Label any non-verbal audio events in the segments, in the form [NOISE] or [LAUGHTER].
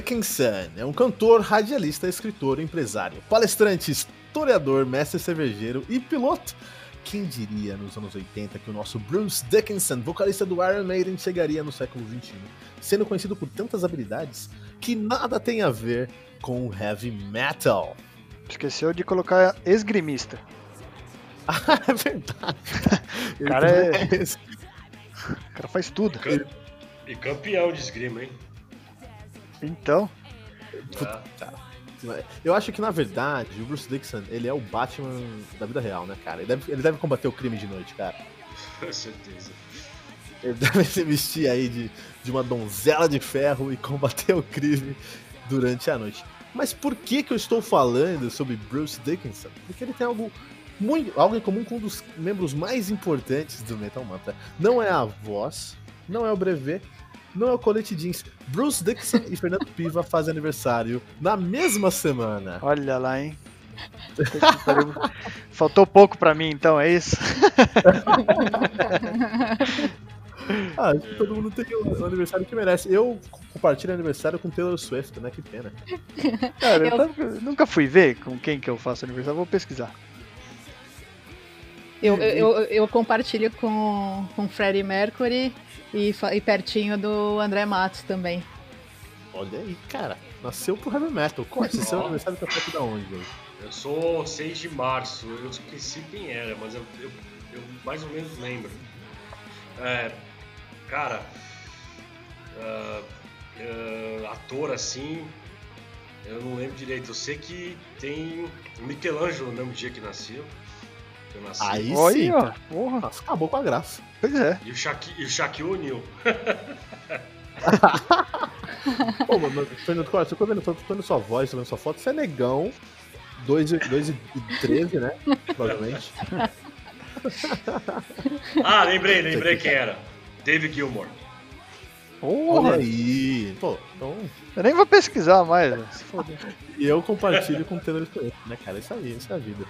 Dickinson é um cantor, radialista, escritor, empresário, palestrante, historiador, mestre cervejeiro e piloto. Quem diria nos anos 80 que o nosso Bruce Dickinson, vocalista do Iron Maiden, chegaria no século XXI, sendo conhecido por tantas habilidades que nada tem a ver com heavy metal? Esqueceu de colocar esgrimista. [LAUGHS] Ah, é verdade. O cara é. O cara faz tudo. E campeão de esgrima, hein? Então, É. Eu acho que, na verdade, o Bruce Dickinson, ele é o Batman da vida real, né, cara? Ele deve, ele deve combater o crime de noite, cara. Com certeza. Ele deve se vestir aí de, de uma donzela de ferro e combater o crime durante a noite. Mas por que, que eu estou falando sobre Bruce Dickinson? Porque ele tem algo, muito, algo em comum com um dos membros mais importantes do Metal Mantra. Não é a voz, não é o brevet, não é o colete jeans. Bruce Dickinson e Fernando Piva fazem aniversário na mesma semana. olha lá, hein? [LAUGHS] Faltou pouco pra mim, então, é isso? [LAUGHS] Ah, acho que todo mundo tem o, o aniversário que merece. Eu compartilho aniversário com Taylor Swift, né? Que pena. [LAUGHS] Cara, eu, Eu- tava- eu nunca fui ver com quem que eu faço aniversário, vou pesquisar. Eu, eu, eu- eu compartilho com, com Freddie Mercury e, e pertinho do André Matos também. Olha aí, cara. Nasceu pro heavy metal. Qual é esse seu aniversário tá perto da onde, velho? Eu sou 6 de março, eu esqueci quem era, mas eu, eu, eu mais ou menos lembro. É, cara, ah, ah, ator assim, eu não lembro direito. Eu sei que tem o Michelangelo no mesmo dia que nasceu. Aí sim. Olha, cara. porra, Nossa, acabou com a graça. pois é. E o Shaquille, e o Shaquille [LAUGHS] O'Neal. Pô, mano, Fernando Costa, eu tô vendo, tô vendo sua voz, tô vendo sua foto. Você é negão. 2 e 13, né? Provavelmente. [LAUGHS] Ah, lembrei, lembrei quem era. David Gilmour. Olha Porra, aí. Pô, então. eu nem vou pesquisar mais. foder. [LAUGHS] E eu compartilho com o Taylor Swift, né, cara? Isso aí, isso é a vida.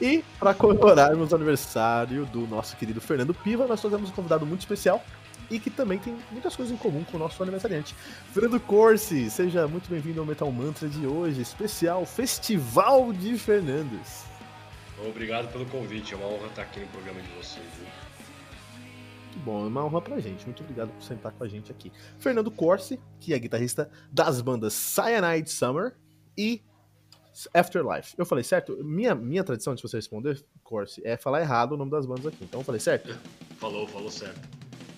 E para comemorarmos o aniversário do nosso querido Fernando Piva, nós trouxemos um convidado muito especial e que também tem muitas coisas em comum com o nosso aniversariante. Fernando Corsi, seja muito bem-vindo ao Metal Mantra de hoje, especial Festival de Fernandes. Obrigado pelo convite, é uma honra estar aqui no programa de vocês. Que bom, é uma honra pra gente. Muito obrigado por sentar com a gente aqui. Fernando Corsi, que é guitarrista das bandas Cyanide Summer e Afterlife. Eu falei certo? Minha, minha tradição de você responder, Corsi, é falar errado o nome das bandas aqui. Então eu falei certo? Falou, falou certo.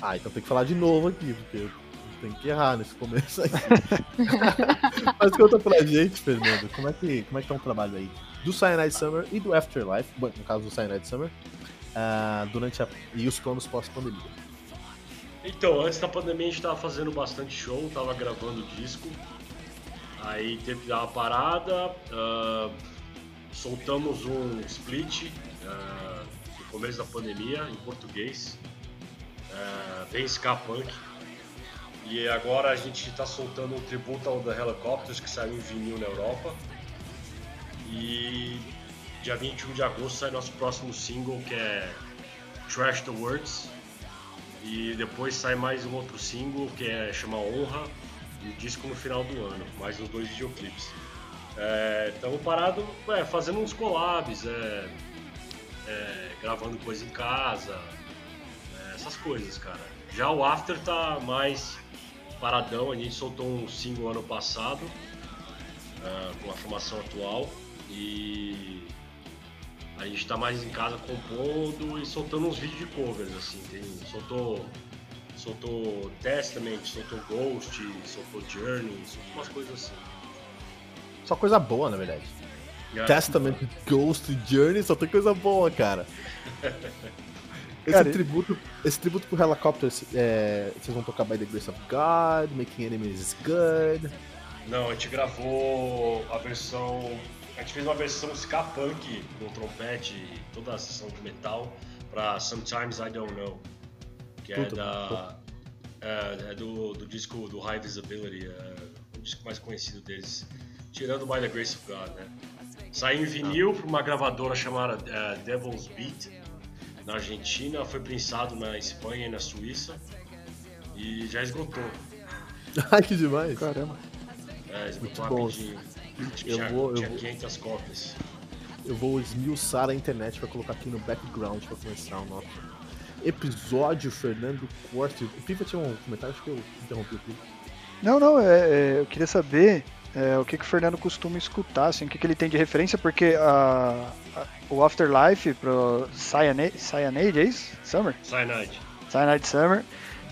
Ah, então tem que falar de novo aqui, porque tem que errar nesse começo aí. [LAUGHS] Mas conta pra gente, Fernando, como é que, como é que tá o trabalho aí do Cyanide Summer e do Afterlife, bom, no caso do Cyanide Summer, ah, durante a, e os planos pós-pandemia. Então, antes da pandemia a gente tava fazendo bastante show, tava gravando disco. Aí teve que dar uma parada, ah, soltamos um split ah, no começo da pandemia em português, ah, bem ska punk. E agora a gente tá soltando um tributo ao The Helicopters que saiu em vinil na Europa. E dia 21 de agosto sai nosso próximo single que é Trash the Words. E depois sai mais um outro single que é chama Honra disco no final do ano, mais uns dois videoclipes. Estamos parados é, fazendo uns collabs, é, é, gravando coisa em casa, é, essas coisas, cara. Já o After tá mais paradão, a gente soltou um single ano passado é, com a formação atual e a gente tá mais em casa compondo e soltando uns vídeos de covers, assim. Tem, soltou, soltou Testament, soltou Ghost, soltou Journey, soltou umas coisas assim. Só coisa boa, na verdade. A- Testament, Ghost, Journey, só tem coisa boa, cara. [LAUGHS] Esse, Cara, tributo, esse tributo pro Helicopters, é, vocês vão tocar By the Grace of God, Making Enemies Good. Não, a gente gravou a versão. A gente fez uma versão ska punk com trompete e toda a sessão de metal pra Sometimes I Don't Know. Que é Puta, da. É, é do, do disco do High Visibility, é o disco mais conhecido deles. Tirando By the Grace of God, né? Saiu em vinil pra uma gravadora chamada é, Devil's Beat na Argentina, foi prensado na Espanha e na Suíça e já esgotou. [LAUGHS] Ai, que demais. Caramba. É, esgotou Muito bom. rapidinho. Tipo, Eu tinha, vou- eu tinha vou- 500 cópias. Eu vou esmiuçar a internet pra colocar aqui no background pra começar o nosso episódio. Fernando Corte. O Piva tinha um comentário, acho que eu interrompi o Piva. Não, não, é, é, eu queria saber é, o que, que o Fernando costuma escutar, assim, o que, que ele tem de referência, porque a, a- o Afterlife pro Cyanide, Cyanide, é isso? Summer? Cyanide. Cyanide Summer.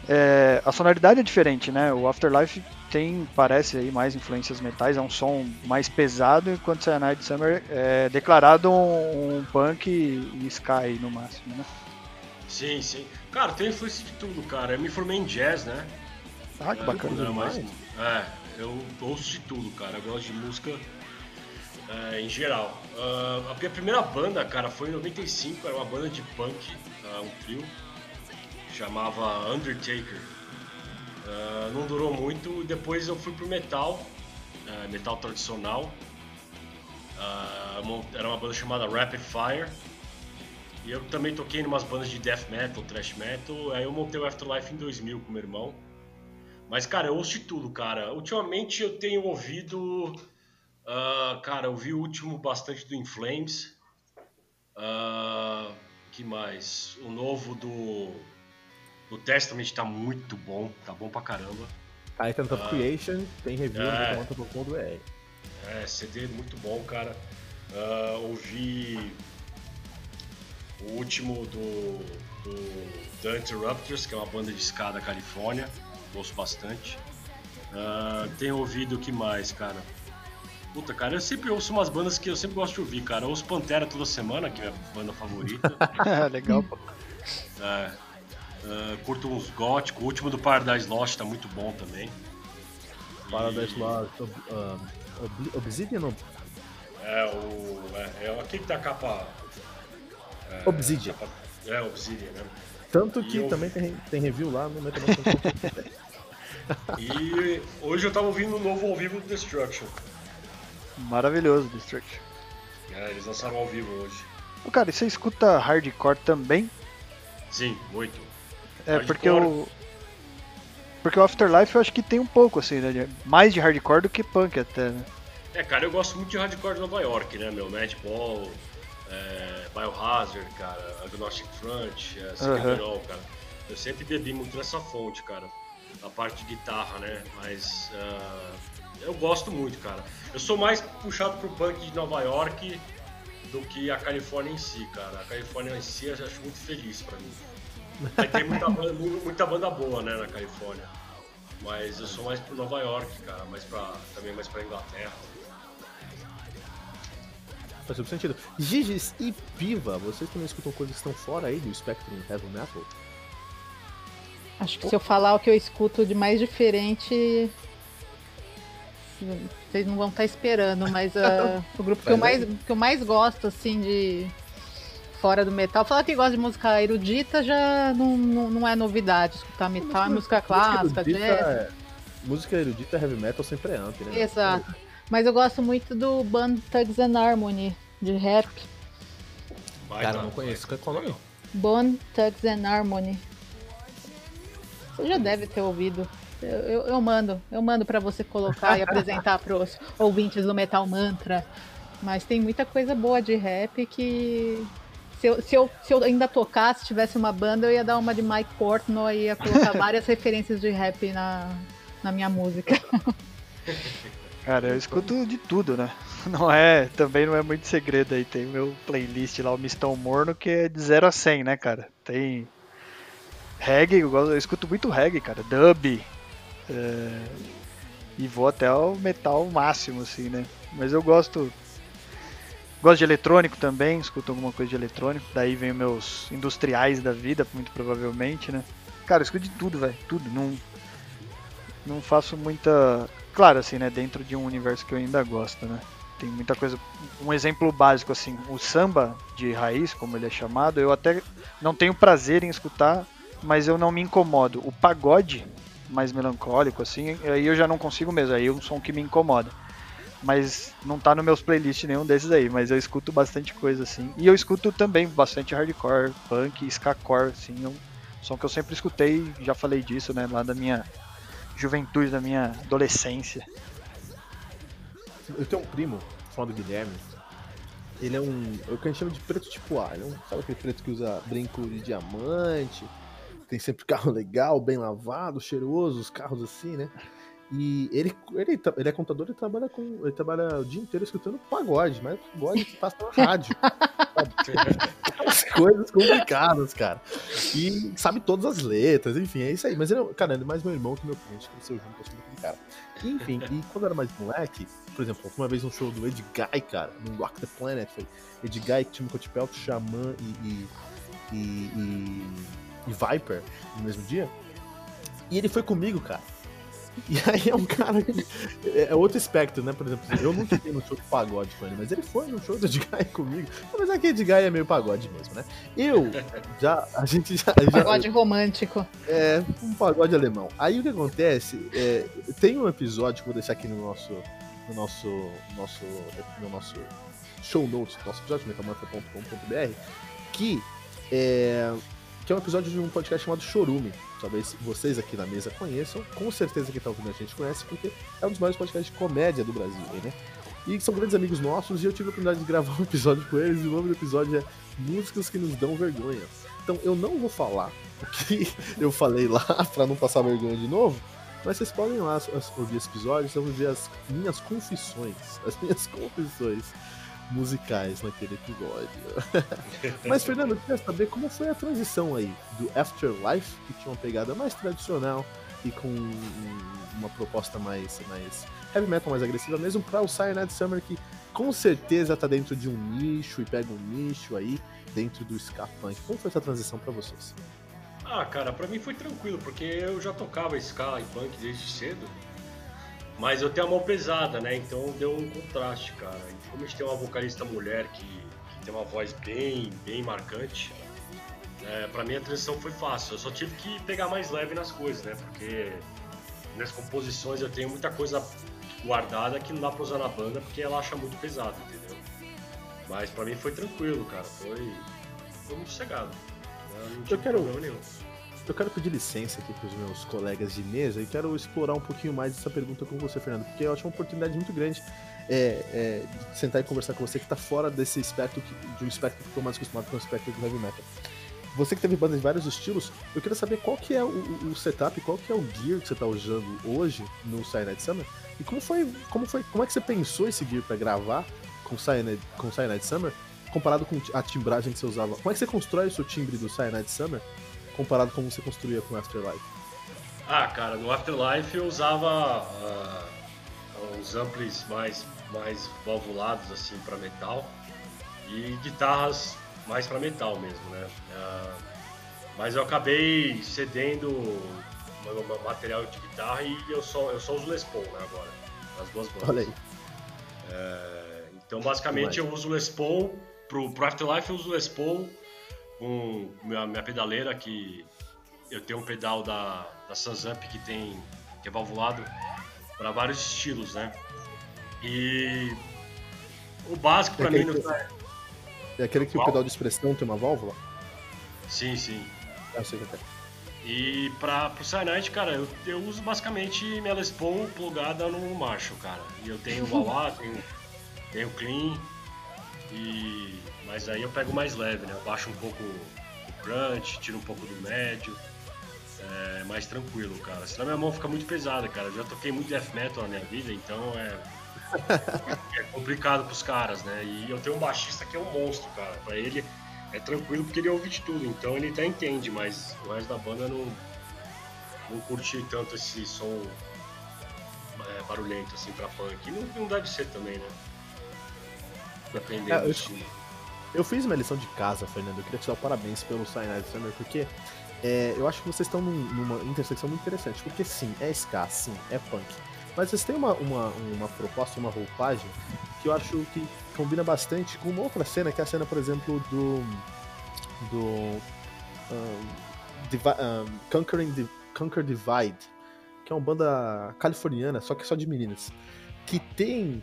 É, a sonoridade é diferente, né? O Afterlife tem, parece aí, mais influências metais, é um som mais pesado, enquanto Cyanide Summer é declarado um, um punk e sky no máximo, né? Sim, sim. Cara, tem influência de tudo, cara. Eu me formei em jazz, né? Ah, que É, bacana. mas- demais. é, eu ouço de tudo, cara. Eu gosto de música é, em geral. Ah, a minha primeira banda, cara, foi em 95, era uma banda de punk, ah, um trio, chamava Undertaker. Ah, não durou muito depois eu fui pro metal, eh, metal tradicional. Ah, era uma banda chamada Rapid Fire. E eu também toquei em umas bandas de death metal, thrash metal. Aí eu montei o Afterlife em 2000 com meu irmão. Mas, cara, eu ouço de tudo, cara. Ultimamente eu tenho ouvido. ah, cara, eu vi o último bastante do In Flames. Ah, que mais? O novo do. Do Testament tá muito bom, tá bom pra caramba. Titans of Creation, tem review É. no Tomata.com.br. É, CD muito bom, cara. Ah, ouvi o último do, do The Interrupters, que é uma banda de ska da Califórnia. Ouço bastante. Ah, tenho ouvido o que mais, cara? Puta, cara, eu sempre ouço umas bandas que eu sempre gosto de ouvir, cara. Eu ouço Pantera toda semana, que é a banda favorita. [LAUGHS] Legal, pô. É, ah, curto uns góticos. O último do Paradise Lost tá muito bom também. Paradise E- Lost, Ob- um, Obli- Obsidian ou É, o. É, é aquele que tá a capa. É, Obsidian. é, Obsidian, né? Tanto que eu- também tem, tem review lá no Metamorphosis. [LAUGHS] E hoje eu tava ouvindo o novo ao vivo do Destruction. Maravilhoso, Destruction. É, eles lançaram ao vivo hoje. Ô, Cara, e você escuta hardcore também? Sim, muito. É, Hardcore. porque o. Porque o Afterlife eu acho que tem um pouco, assim, né? Mais de hardcore do que punk até, né? É, cara, eu gosto muito de hardcore de Nova York, né, meu? Madball, é, Biohazard, cara, Agnostic Front, é, Roll, cara. Eu sempre bebi muito nessa fonte, cara. A parte de guitarra, né? Mas ah, eu gosto muito, cara. Eu sou mais puxado pro punk de Nova York do que a Califórnia em si, cara. A Califórnia em si eu acho muito feliz pra mim. Aí tem muita banda, mu- muita banda boa, né, na Califórnia. Mas eu sou mais pro Nova York, cara, mais pra, também mais pra Inglaterra. Faz todo sentido. Giges e Piva, vocês também escutam coisas que estão fora aí do Spectrum Heavy Metal? Acho que se eu falar o que eu escuto de mais diferente. Vocês não vão estar esperando, mas [LAUGHS] ah, o grupo que eu, Vai mais, que eu mais gosto, assim, de. Fora do metal. Falar que gosta de música erudita já não, não, não é novidade. Escutar metal é música clássica, erudita jazz. é- Música erudita heavy metal sempre é amp, né? Exato. Mas eu gosto muito do Band Thugs and Harmony, de rap. Baita, Cara, não conheço. baita, Qual é o nome? Bone Thugs and Harmony. Você já deve ter ouvido. Eu, eu, eu mando, eu mando pra você colocar e [LAUGHS] apresentar pros ouvintes do Metal Mantra. Mas tem muita coisa boa de rap que. Se eu, se, eu, se eu ainda tocasse, tivesse uma banda, eu ia dar uma de Mike Portnoy e ia colocar [LAUGHS] várias referências de rap na, na minha música. [LAUGHS] Cara, eu escuto de tudo, né? [LAUGHS] Não é, também não é muito segredo aí. Tem meu playlist lá, o Mistão Morno, que é de 0 a 100, né, cara? Tem reggae, eu, gosto, eu escuto muito reggae, cara. Dub. é, E vou até o metal máximo, assim, né? Mas eu gosto Gosto de eletrônico também, escuto alguma coisa de eletrônico. Daí vem meus industriais da vida, muito provavelmente, né? Cara, eu escuto de tudo, velho. Tudo. Não, não faço muita. Claro, assim, né? Dentro de um universo que eu ainda gosto, né? Tem muita coisa. Um exemplo básico, assim, o samba de raiz, como ele é chamado, eu até não tenho prazer em escutar, mas eu não me incomodo. O pagode, mais melancólico, assim, aí eu já não consigo mesmo, aí é um som que me incomoda mas não tá no meus playlists nenhum desses aí, mas eu escuto bastante coisa assim. E eu escuto também bastante hardcore, punk, skacore, assim, é um som que eu sempre escutei, já falei disso, né, lá da minha juventude, da minha adolescência. Eu tenho um primo, chamado Guilherme, ele é um, é o que chama de preto tipo A, ele é um, sabe aquele preto que usa brinco de diamante, tem sempre carro legal, bem lavado, cheiroso, os carros assim, né? E ele, ele, ele é contador e trabalha com. Ele trabalha o dia inteiro escutando pagode, mas pagode que passa na rádio. As coisas complicadas, cara. E sabe todas as letras, enfim, é isso aí. Mas ele, cara, ele é mais meu irmão que meu gente cresceu junto, cara. Enfim, e quando eu era mais moleque, por exemplo, uma vez um show do Ed Guy, cara, no Rock the Planet, foi Ed Guy, Tim Pelt, Xamã e, e, e, e, e Viper no mesmo dia. E ele foi comigo, cara. E aí é um cara que. É outro espectro, né? Por exemplo, eu nunca fui no show de pagode com ele, mas ele foi no show do Edguy comigo. Mas aqui Edguy é meio pagode mesmo, né? Eu já. A gente já. Pagode romântico. É, um pagode alemão. Aí o que acontece? É, tem um episódio que eu vou deixar aqui no nosso. No nosso. nosso no nosso show notes, nosso episódio, metamantra.com.br, que é, que é um episódio de um podcast chamado Chorume talvez vocês aqui na mesa conheçam, com certeza quem tá ouvindo a gente conhece, porque é um dos maiores podcasts de comédia do Brasil, né? E são grandes amigos nossos e eu tive a oportunidade de gravar [LAUGHS] um episódio com eles e o nome do episódio é Músicas que nos dão vergonha. Então eu não vou falar [LAUGHS] o que eu falei lá [LAUGHS] para não passar vergonha de novo, mas vocês podem lá ouvir esse episódio, vocês vão ver as minhas confissões, as minhas confissões musicais naquele episódio. [LAUGHS] Mas, Fernando, eu queria saber como foi a transição aí do Afterlife, que tinha uma pegada mais tradicional e com uma proposta mais, mais heavy metal, mais agressiva mesmo, para o Cyanide Summer, que com certeza tá dentro de um nicho e pega um nicho aí dentro do ska punk. Como foi essa transição para vocês? Ah, cara, para mim foi tranquilo, porque eu já tocava ska e punk desde cedo. Mas eu tenho a mão pesada, né? Então deu um contraste, cara. Como a gente tem uma vocalista mulher que, que tem uma voz bem, bem marcante, é, para mim a transição foi fácil. Eu só tive que pegar mais leve nas coisas, né? Porque nas composições eu tenho muita coisa guardada que não dá pra usar na banda porque ela acha muito pesado, entendeu? Mas para mim foi tranquilo, cara. Foi, foi muito sossegado. Não eu quero, nenhum eu quero pedir licença aqui para os meus colegas de mesa e quero explorar um pouquinho mais essa pergunta com você, Fernando, porque eu acho uma oportunidade muito grande é, é, de sentar e conversar com você que está fora desse espectro, que, de um espectro que estou mais acostumado com o espectro do heavy metal. Você que teve bandas de vários estilos, eu queria saber qual que é o, o setup, qual que é o gear que você está usando hoje no Cyanide Summer e como foi, como foi, como é que você pensou esse gear para gravar com Cyanide, com Cyanide Summer comparado com a timbragem que você usava? Como é que você constrói o seu timbre do Cyanide Summer comparado com como você construía com o Afterlife? Ah, cara, no Afterlife eu usava uh, uns amplis mais, mais valvulados assim para metal e guitarras mais para metal mesmo, né? Uh, mas eu acabei cedendo meu material de guitarra e eu só, eu só uso Les Paul né, agora, nas duas bandas. Olha aí. É, então basicamente eu uso Les Paul, pro, pro Afterlife eu uso Les Paul com minha, minha pedaleira que eu tenho um pedal da, da Sansamp que tem que é valvulado para vários estilos, né? E o básico para é mim que, é aquele que o pedal de expressão tem uma válvula? Sim, sim. Ah, sei que é. E para pro Cyanide, cara, eu, eu uso basicamente minha Les Paul plugada no Marshall, cara. E eu tenho o Wah [LAUGHS] tenho, tenho Clean e mas aí eu pego mais leve, né? Eu baixo um pouco o crunch, tiro um pouco do médio. É mais tranquilo, cara. Senão minha mão fica muito pesada, cara. Eu já toquei muito death metal na minha vida, então é. [LAUGHS] é complicado pros caras, né? E eu tenho um baixista que é um monstro, cara. Pra ele é tranquilo porque ele ouve de tudo, então ele até entende, mas o resto da banda não, não curti tanto esse som é, barulhento assim pra punk. E não, não deve ser também, né? Dependendo É, do eu- estilo. Eu fiz minha lição de casa, Fernando. Eu queria te dar parabéns pelo Cyanide Summer, porque é, eu acho que vocês estão num- numa intersecção muito interessante. Porque sim, é ska, sim, é punk. Mas vocês têm uma, uma, uma proposta, uma roupagem que eu acho que combina bastante com uma outra cena, que é a cena, por exemplo, do. do. um, Divi- um, Conquering Di- Conquer Divide, que é uma banda californiana, só que só de meninas, que tem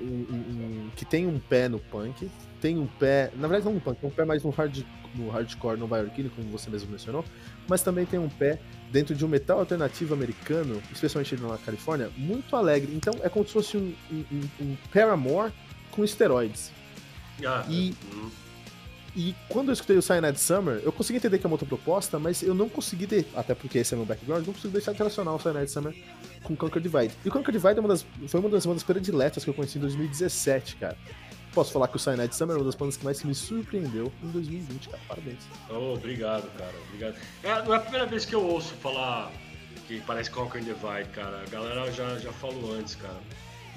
um- um- que tem um pé no punk, tem um pé, na verdade não no punk, tem um pé mais no, hard, no hardcore nova-iorquino, como você mesmo mencionou, mas também tem um pé dentro de um metal alternativo americano, especialmente na Califórnia, muito alegre. Então é como se fosse um, um, um- um Paramore com esteroides. Ah, E- hum. E quando eu escutei o Cyanide Summer, eu consegui entender que é uma outra proposta, mas eu não consegui, de... até porque esse é meu background, não consegui deixar de relacionar o Cyanide Summer com Conquer Divide. E o Conquer Divide é uma das, foi uma das bandas prediletas que eu conheci em 2017, cara. Posso falar que o Cyanide Summer é uma das bandas que mais me surpreendeu em 2020, cara. Parabéns. Oh, obrigado, cara. Obrigado. É, não é a primeira vez que eu ouço falar que parece Conquer Divide, cara. A galera já, já falou antes, cara.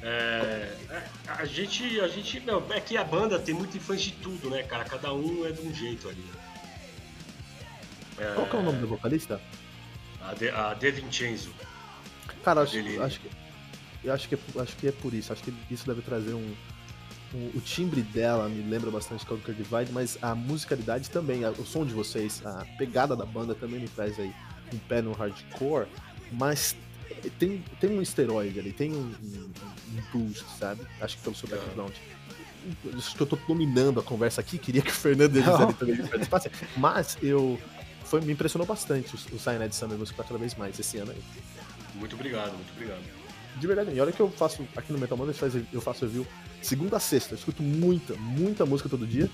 É, é, a gente, a gente, meu, é que a banda tem muita influência de tudo, né, cara? Cada um é de um jeito ali. Qual que é o nome do vocalista? A De, a De Vincenzo. Cara, acho, acho que. Eu acho que, é, acho que é por isso. Acho que isso deve trazer um. Um- o timbre dela me lembra bastante Conquer Divide, mas a musicalidade também, a- o som de vocês, a pegada da banda também me traz aí um pé no hardcore, mas tem, tem um esteroide ali, tem um, um- um boost, sabe? Acho que pelo seu background. Acho que eu tô dominando a conversa aqui, queria que o Fernando [LAUGHS] a Gisele também participassem, mas eu. Foi, me impressionou bastante o, o Cyanide Summer Music cada vez mais esse ano aí. Muito obrigado, muito obrigado. De verdade, e olha que eu faço aqui no Metal Mandas, eu faço review segunda a sexta, eu escuto muita, muita música todo dia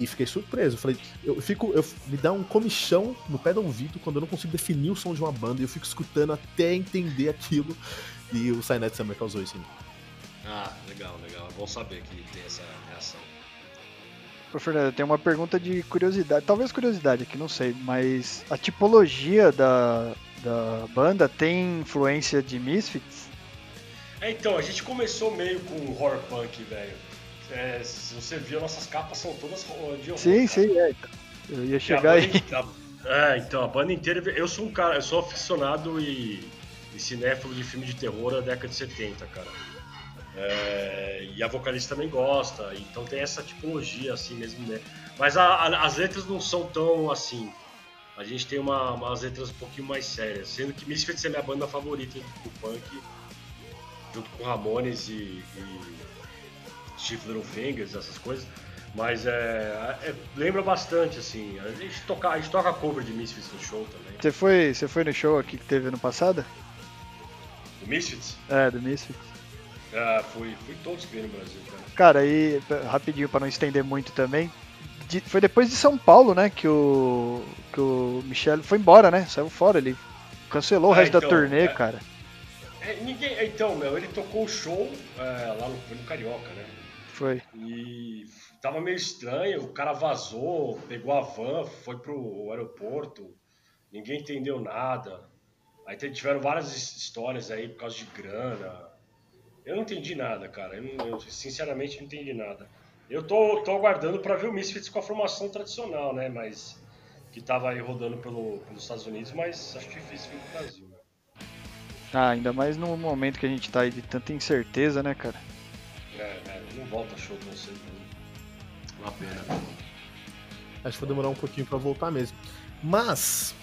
e fiquei surpreso. Falei, eu fico, eu, me dá um comichão no pé do ouvido quando eu não consigo definir o som de uma banda e eu fico escutando até entender aquilo. E o Silent Summer causou isso em mim. Ah, legal, legal. É bom saber que tem essa reação. Ô, Fernando, eu tenho uma pergunta de curiosidade, talvez curiosidade aqui, não sei, mas a tipologia da, da banda tem influência de Misfits? É, então, a gente começou meio com horror punk, velho. É, se você viu, nossas capas são todas de horror. Sim, cara. sim, é. então. Eu ia chegar aí. É, então, a banda inteira. Eu sou um cara, eu sou aficionado e, e cinéfilo de filme de terror da década de 70, cara. É, e a vocalista também gosta, então tem essa tipologia assim mesmo, né? Mas a- a- as letras não são tão assim. A gente tem uma, umas letras um pouquinho mais sérias, sendo que Misfits é minha banda favorita do punk, junto com Ramones e, e Chief Little Fingers, essas coisas. Mas é, é- lembra bastante, assim. A gente, toca, a gente toca cover de Misfits no show também. Você foi, você foi no show aqui que teve ano passado? O Misfits? É, do Misfits. Ah, fui, fui todos que veio no Brasil, cara. Cara, aí, p- rapidinho, pra não estender muito também, de- foi depois de São Paulo, né, que o, que o Michel foi embora, né, saiu fora, ele cancelou o Ah, resto da então, turnê, é. cara. É, ninguém, é, então, meu, ele tocou o show é, lá no, no Carioca, né? Foi. E tava meio estranho, o cara vazou, pegou a van, foi pro aeroporto, ninguém entendeu nada. Aí tiveram várias his- histórias aí por causa de grana. Eu não entendi nada, cara. Eu, eu, sinceramente não entendi nada. Eu tô, tô aguardando pra ver o Misfits com a formação tradicional, né? Mas que tava aí rodando pelo, pelos Estados Unidos, mas acho difícil vir pro Brasil? Ah, ainda mais no momento que a gente tá aí de tanta incerteza, né, cara. É, é, não volta show tão cedo. não. Uma pena. Acho que vai demorar um pouquinho pra voltar mesmo. Mas,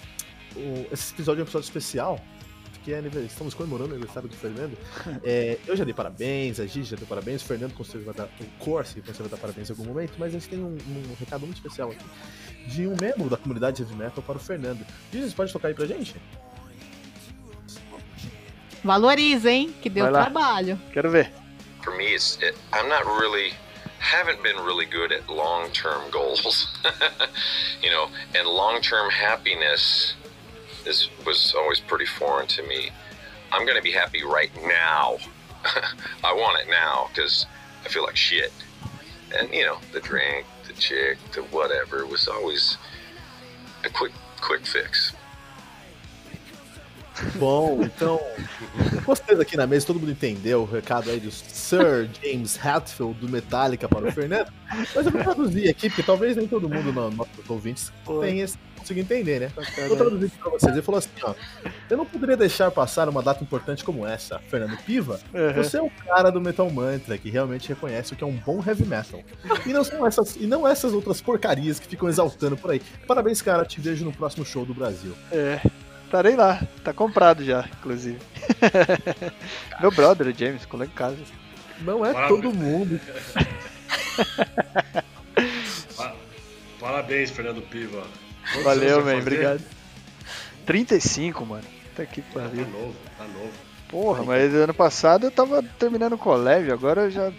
o- esse episódio é um episódio especial, porque é estamos comemorando o aniversário do Fernando. [LAUGHS] É, eu já dei parabéns, a Gigi já deu parabéns, o Fernando com certeza vai dar, o Corsi com certeza vai dar parabéns em algum momento, mas a gente tem um, um recado muito especial aqui, de um membro da comunidade Heavy Metal para o Fernando. Gigi, você pode tocar aí pra gente? Valoriza, hein? Que deu Vai lá. trabalho. Quero ver. for me, it's it, I'm not really haven't been really good at long-term goals, [LAUGHS] you know, and long-term happiness is was always pretty foreign to me. I'm gonna be happy right now. [LAUGHS] I want it now because I feel like shit, and you know, the drink, the chick, the whatever was always a quick quick fix. Bom, então, gostei aqui na mesa, todo mundo entendeu o recado aí do Sir James Hatfield do Metallica para o Fernando. Mas eu vou traduzir aqui, porque talvez nem todo mundo, no, nossos ouvintes, tenha consiga entender, né? Vou traduzir aqui para vocês. Ele falou assim: ó, eu não poderia deixar passar uma data importante como essa. Fernando Piva, Uhum. você é o cara do Metal Mantra que realmente reconhece o que é um bom heavy metal. E não são essas, e não essas outras porcarias que ficam exaltando por aí. Parabéns, cara. Te vejo no próximo show do Brasil. É, estarei lá. Tá comprado já, inclusive. [LAUGHS] Meu brother, o James, colou em casa. Não é Parabéns. todo mundo. Pa- [LAUGHS] Parabéns, Fernando Piva. Quantos Valeu, man, fazer? obrigado. 35, mano. Tá que Tá pariu. novo, tá novo. Porra, mas ano passado eu tava terminando o colégio, agora eu já.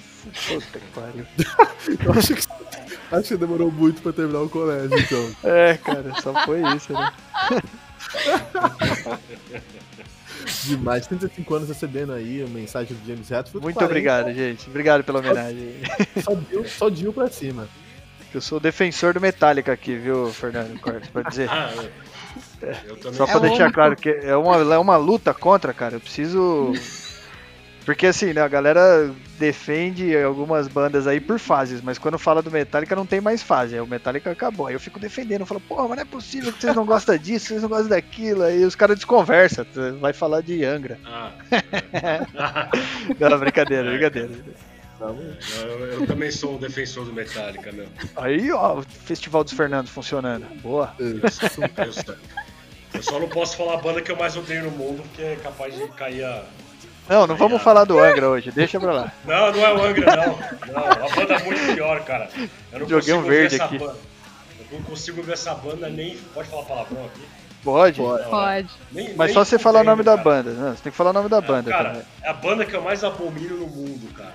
Puta que pariu. [LAUGHS] Eu acho que, acho que demorou muito pra terminar o colégio, então. É, cara, só foi isso, né? [LAUGHS] Demais. 35 anos recebendo aí a mensagem do James Hetfield. Muito 40, obrigado, gente. Obrigado pela homenagem. Só deu, só deu pra cima. Eu sou o defensor do Metallica aqui, viu, Fernando Cortes, pra dizer. Ah, eu, eu também. Só pra É deixar uma- claro que é uma, é uma luta contra, cara. Eu preciso. Porque assim, né, a galera defende algumas bandas aí por fases, mas quando fala do Metallica não tem mais fase. Aí o Metallica acabou. Aí eu fico defendendo, eu falo, porra, mas não é possível que vocês não gostam disso, vocês não gostam daquilo. Aí os caras desconversam, vai falar de Angra. Ah. [LAUGHS] Não, brincadeira, [LAUGHS] brincadeira. eu, eu também sou um defensor do Metallica, meu. Aí, ó, o Festival dos Fernandos funcionando. Boa. Eu, só- eu só não posso falar a banda que eu mais odeio no mundo, porque é capaz de cair a. Não, não vamos falar do Angra hoje, deixa pra lá. [LAUGHS] Não, não é o Angra, não. Não, a banda é muito pior, cara. Eu não Joguei um verde essa aqui. banda. Eu não consigo ver essa banda nem. Pode falar palavrão aqui? Pode? Pode. Não, Pode. nem- Mas nem só você falar o nome da cara. banda. Não, você tem que falar o nome da É, banda cara, também. é a banda que eu mais abomino no mundo, cara.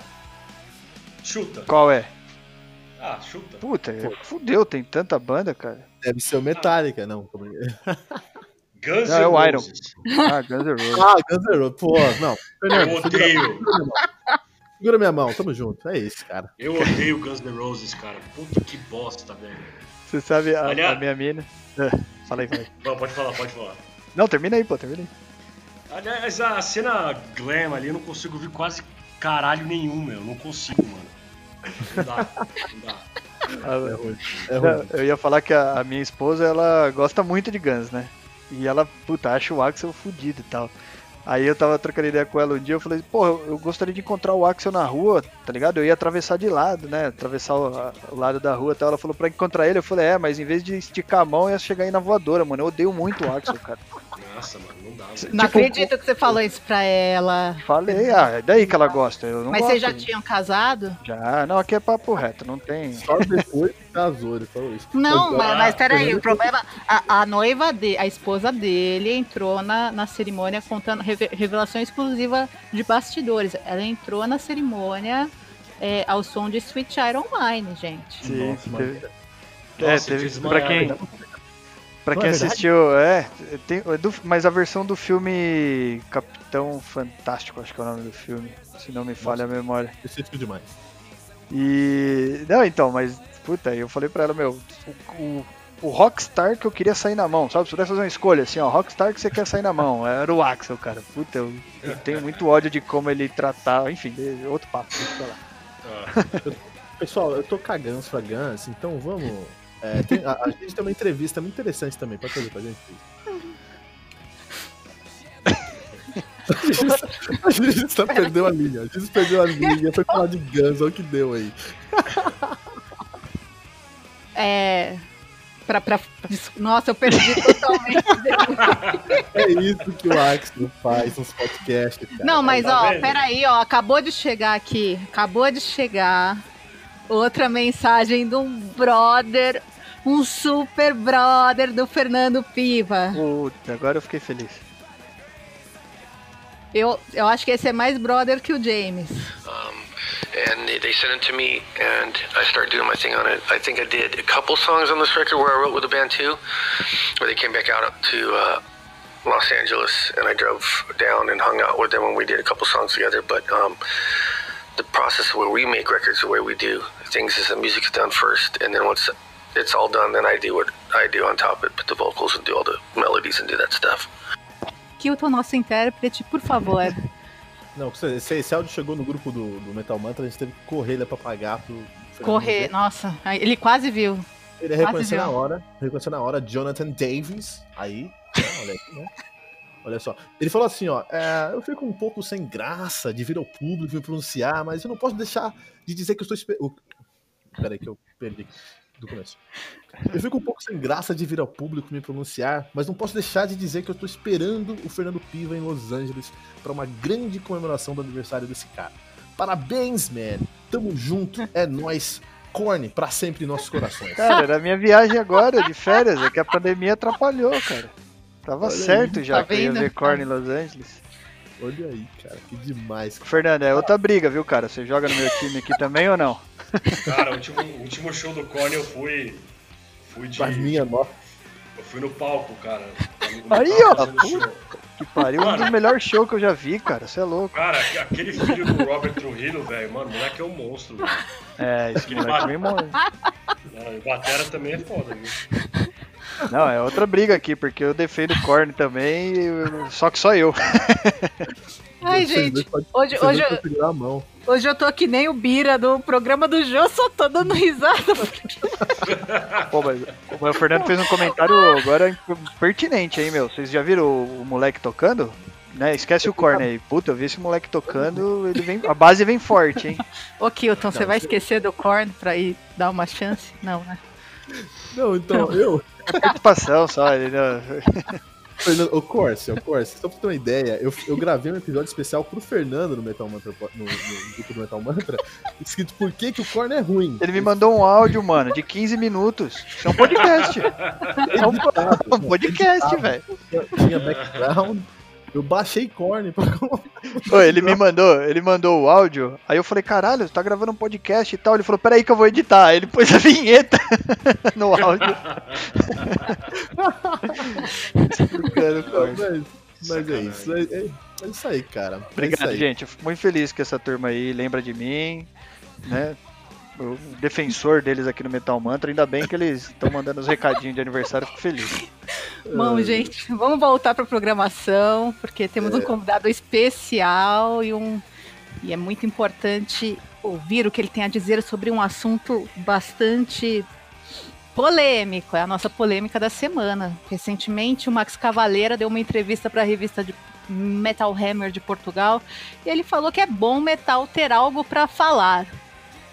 Chuta. Qual é? Ah, chuta. Puta, fudeu, tem tanta banda, cara. Deve ser o Metallica, não. [LAUGHS] Guns Não, é N' o Iron. Roses. Ah, Guns N' Roses. Ah, Guns N' Roses. Pô, não. Fernando, Eu odeio. segura minha mão. Tamo junto. É isso, cara. Eu odeio Guns N' Roses, cara. Puta que bosta, velho. Você sabe a, Aliás- a minha mina? Ah, fala aí, fala aí. Não, pode falar, pode falar. Não, termina aí, pô, termina aí. Aliás, a cena glam ali eu não consigo ouvir quase caralho nenhum, meu. Não consigo, mano. Não dá, não dá. Ah, É ruim. É ruim. Eu ia falar que a minha esposa, ela gosta muito de Guns, né? E ela, puta, acha o Axel fudido e tal. Aí eu tava trocando ideia com ela um dia, eu falei, pô, eu, gostaria de encontrar o Axel na rua, tá ligado? Eu ia atravessar de lado, né? Atravessar o, a- o lado da rua e tal. Ela falou pra encontrar ele, eu falei, é, mas em vez de esticar a mão, eu ia chegar aí na voadora, mano. Eu odeio muito o Axel, cara. Nossa, mano, não dá. Não Tipo, acredito que você falou isso pra ela. Falei, ah, é daí que ela gosta. Eu não Mas gosto. vocês já tinham casado? Já, não, aqui é papo reto, não tem. Só depois que casou, ele falou isso. Não, Mas, mas, mas peraí, o problema. A, a noiva dele, a esposa dele entrou na, na cerimônia contando reve- revelação exclusiva de bastidores. Ela entrou na cerimônia é, ao som de Sweet Child Online, gente. Sim, Nossa, teve-. É, Nossa, teve. Pra quem. Pra Não quem é assistiu, é. Tem, é mas a versão do filme Capitão Fantástico, acho que é o nome do filme. Se não me falha a memória. Específico demais. E. Não, então, mas. Puta, eu falei pra ela, meu. O, o, o Rockstar que eu queria sair na mão, sabe? Se pudesse fazer uma escolha, assim, ó. Rockstar que você quer sair na mão. [LAUGHS] Era o Axel, cara. Puta, eu, eu tenho muito ódio de como ele tratava. Enfim, é outro papo. pra lá. Ah, [LAUGHS] Pessoal, eu tô cagando pra Guns, então vamos. É, tem- a, a gente tem uma entrevista muito interessante também. Pode fazer pra gente? [LAUGHS] A gente tá perdeu a linha. A gente perdeu a linha. Foi falar de Guns, olha o que deu aí. É. Pra, pra, nossa, eu perdi totalmente. É isso que o Axel faz nos podcasts, cara. Não, mas Tá ó, vendo? peraí, ó, acabou de chegar aqui, acabou de chegar outra mensagem de um brother, um super brother do Fernando Piva. Puta, agora eu fiquei feliz. Eu, eu acho que esse é mais brother que o James. Um, and they, sent it to me, and I started doing my thing on it. I think I did a couple songs on this record where I wrote with the band too, where they came back out to uh, Los Angeles, and I drove down and hung out with them, and we did a couple songs together. But um, the process where we make records, the way we do things, is the music's done first, and then once it's all done, then I do what I do on top of it, put the vocals and do all the melodies and do that stuff. Kilton, nosso intérprete, por favor. [LAUGHS] Não, esse, esse áudio chegou no grupo do, do Metal Mantra, a gente teve que correr ele pra pagar pro. Correr, nossa, ele quase viu. Ele reconheceu na hora, reconheceu na hora Jonathan Davis, aí, né, olha aqui, né? Olha só. Ele falou assim, ó, é, eu fico um pouco sem graça de vir ao público e pronunciar, mas eu não posso deixar de dizer que eu estou. Peraí que eu perdi do começo. Eu fico um pouco sem graça de vir ao público me pronunciar, mas não posso deixar de dizer que eu estou esperando o Fernando Piva em Los Angeles para uma grande comemoração do aniversário desse cara. Parabéns, man! Tamo junto, é nós. Corne para sempre em nossos corações. Cara, era a minha viagem agora de férias, é que a pandemia atrapalhou, cara. Tava Olha certo aí, já tá que eu ia ver Korn em Los Angeles. Olha aí, cara, que demais. Cara. Fernando, é outra briga, viu, cara? Você joga no meu time aqui também ou não? Cara, o último, o último show do Korn eu fui. Fui de. Minha nossa. Eu fui no palco, cara. Aí, ó. Que pariu, mano, um dos melhores shows que eu já vi, cara. Você é louco. Cara, aquele filho do Robert Trujillo, velho, mano, o moleque é um monstro, velho. É, esse moleque bate... é monstro. O Batera também é foda, viu? Não, é outra briga aqui, porque eu defendo o Korn também, só que só eu. Ai, gente, hoje, hoje, eu, hoje eu tô que nem o Bira do programa do Jô, só tô dando [LAUGHS] risada. Pô, mas, o Fernando fez um comentário agora pertinente aí, meu. Vocês já viram o, o moleque tocando? Né? Esquece o Korn aí. Puta, eu vi esse moleque tocando, ele vem, a base vem forte, hein? [LAUGHS] Ô, Kilton, você vai esquecer do Korn pra ir dar uma chance? Não, né? Não, então, não. eu... É participação só, ele não... [LAUGHS] Fernando, o Corse, o Corse, só pra ter uma ideia, eu, eu gravei um episódio especial pro Fernando no Metal Mantra, no, no grupo do Metal Mantra, escrito por que, que o Korn é ruim. Ele me mandou um áudio, mano, de 15 minutos. Isso é um podcast. É um, um podcast, velho. Tinha background, eu baixei Korn pra [LAUGHS] Ô, ele me mandou, ele mandou o áudio, aí eu falei, caralho, você tá gravando um podcast e tal. Ele falou, peraí que eu vou editar. Aí ele pôs a [LAUGHS] vinheta [LAUGHS] no áudio. mas, mas é isso. É, é, é, isso aí, cara. É Obrigado, aí. gente. Eu fico muito feliz que essa turma aí lembra de mim, né? O defensor deles aqui no Metal Mantra. Ainda bem que eles estão mandando os recadinhos de aniversário, fico feliz. Bom, gente, vamos voltar para a programação, porque temos é. um convidado especial e um e é muito importante ouvir o que ele tem a dizer sobre um assunto bastante polêmico, é a nossa polêmica da semana. Recentemente, o Max Cavaleira deu uma entrevista para a revista de Metal Hammer de Portugal e ele falou que é bom metal ter algo para falar.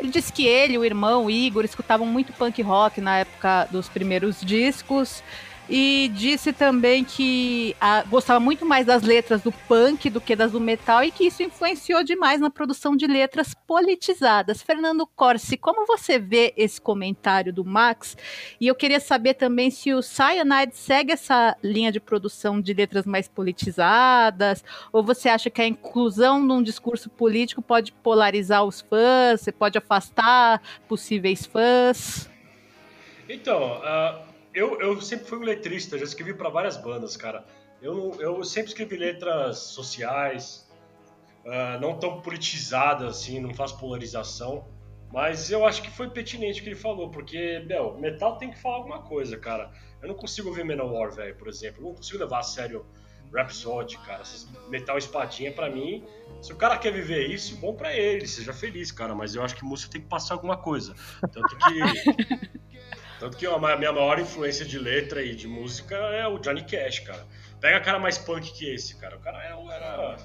Ele disse que ele, o irmão, o Igor, escutavam muito punk rock na época dos primeiros discos e disse também que a, gostava muito mais das letras do punk do que das do metal e que isso influenciou demais na produção de letras politizadas. Fernando Corsi, como você vê esse comentário do Max? E eu queria saber também se o Cyanide segue essa linha de produção de letras mais politizadas, ou você acha que a inclusão num discurso político pode polarizar os fãs, você pode afastar possíveis fãs? Então, uh eu, eu sempre fui um letrista, já escrevi para várias bandas, cara. Eu, eu sempre escrevi letras sociais, uh, não tão politizadas assim, não faço polarização. Mas eu acho que foi pertinente o que ele falou, porque, meu, metal tem que falar alguma coisa, cara. Eu não consigo ouvir Manowar, velho, por exemplo. Eu não consigo levar a sério Rhapsody, cara. Essas metal espadinha, para mim, se o cara quer viver isso, bom para ele, seja feliz, cara. Mas eu acho que música tem que passar alguma coisa. Tanto que [LAUGHS] Tanto que a minha maior influência de letra e de música é o Johnny Cash, cara. Pega cara mais punk que esse, cara. O cara era, era,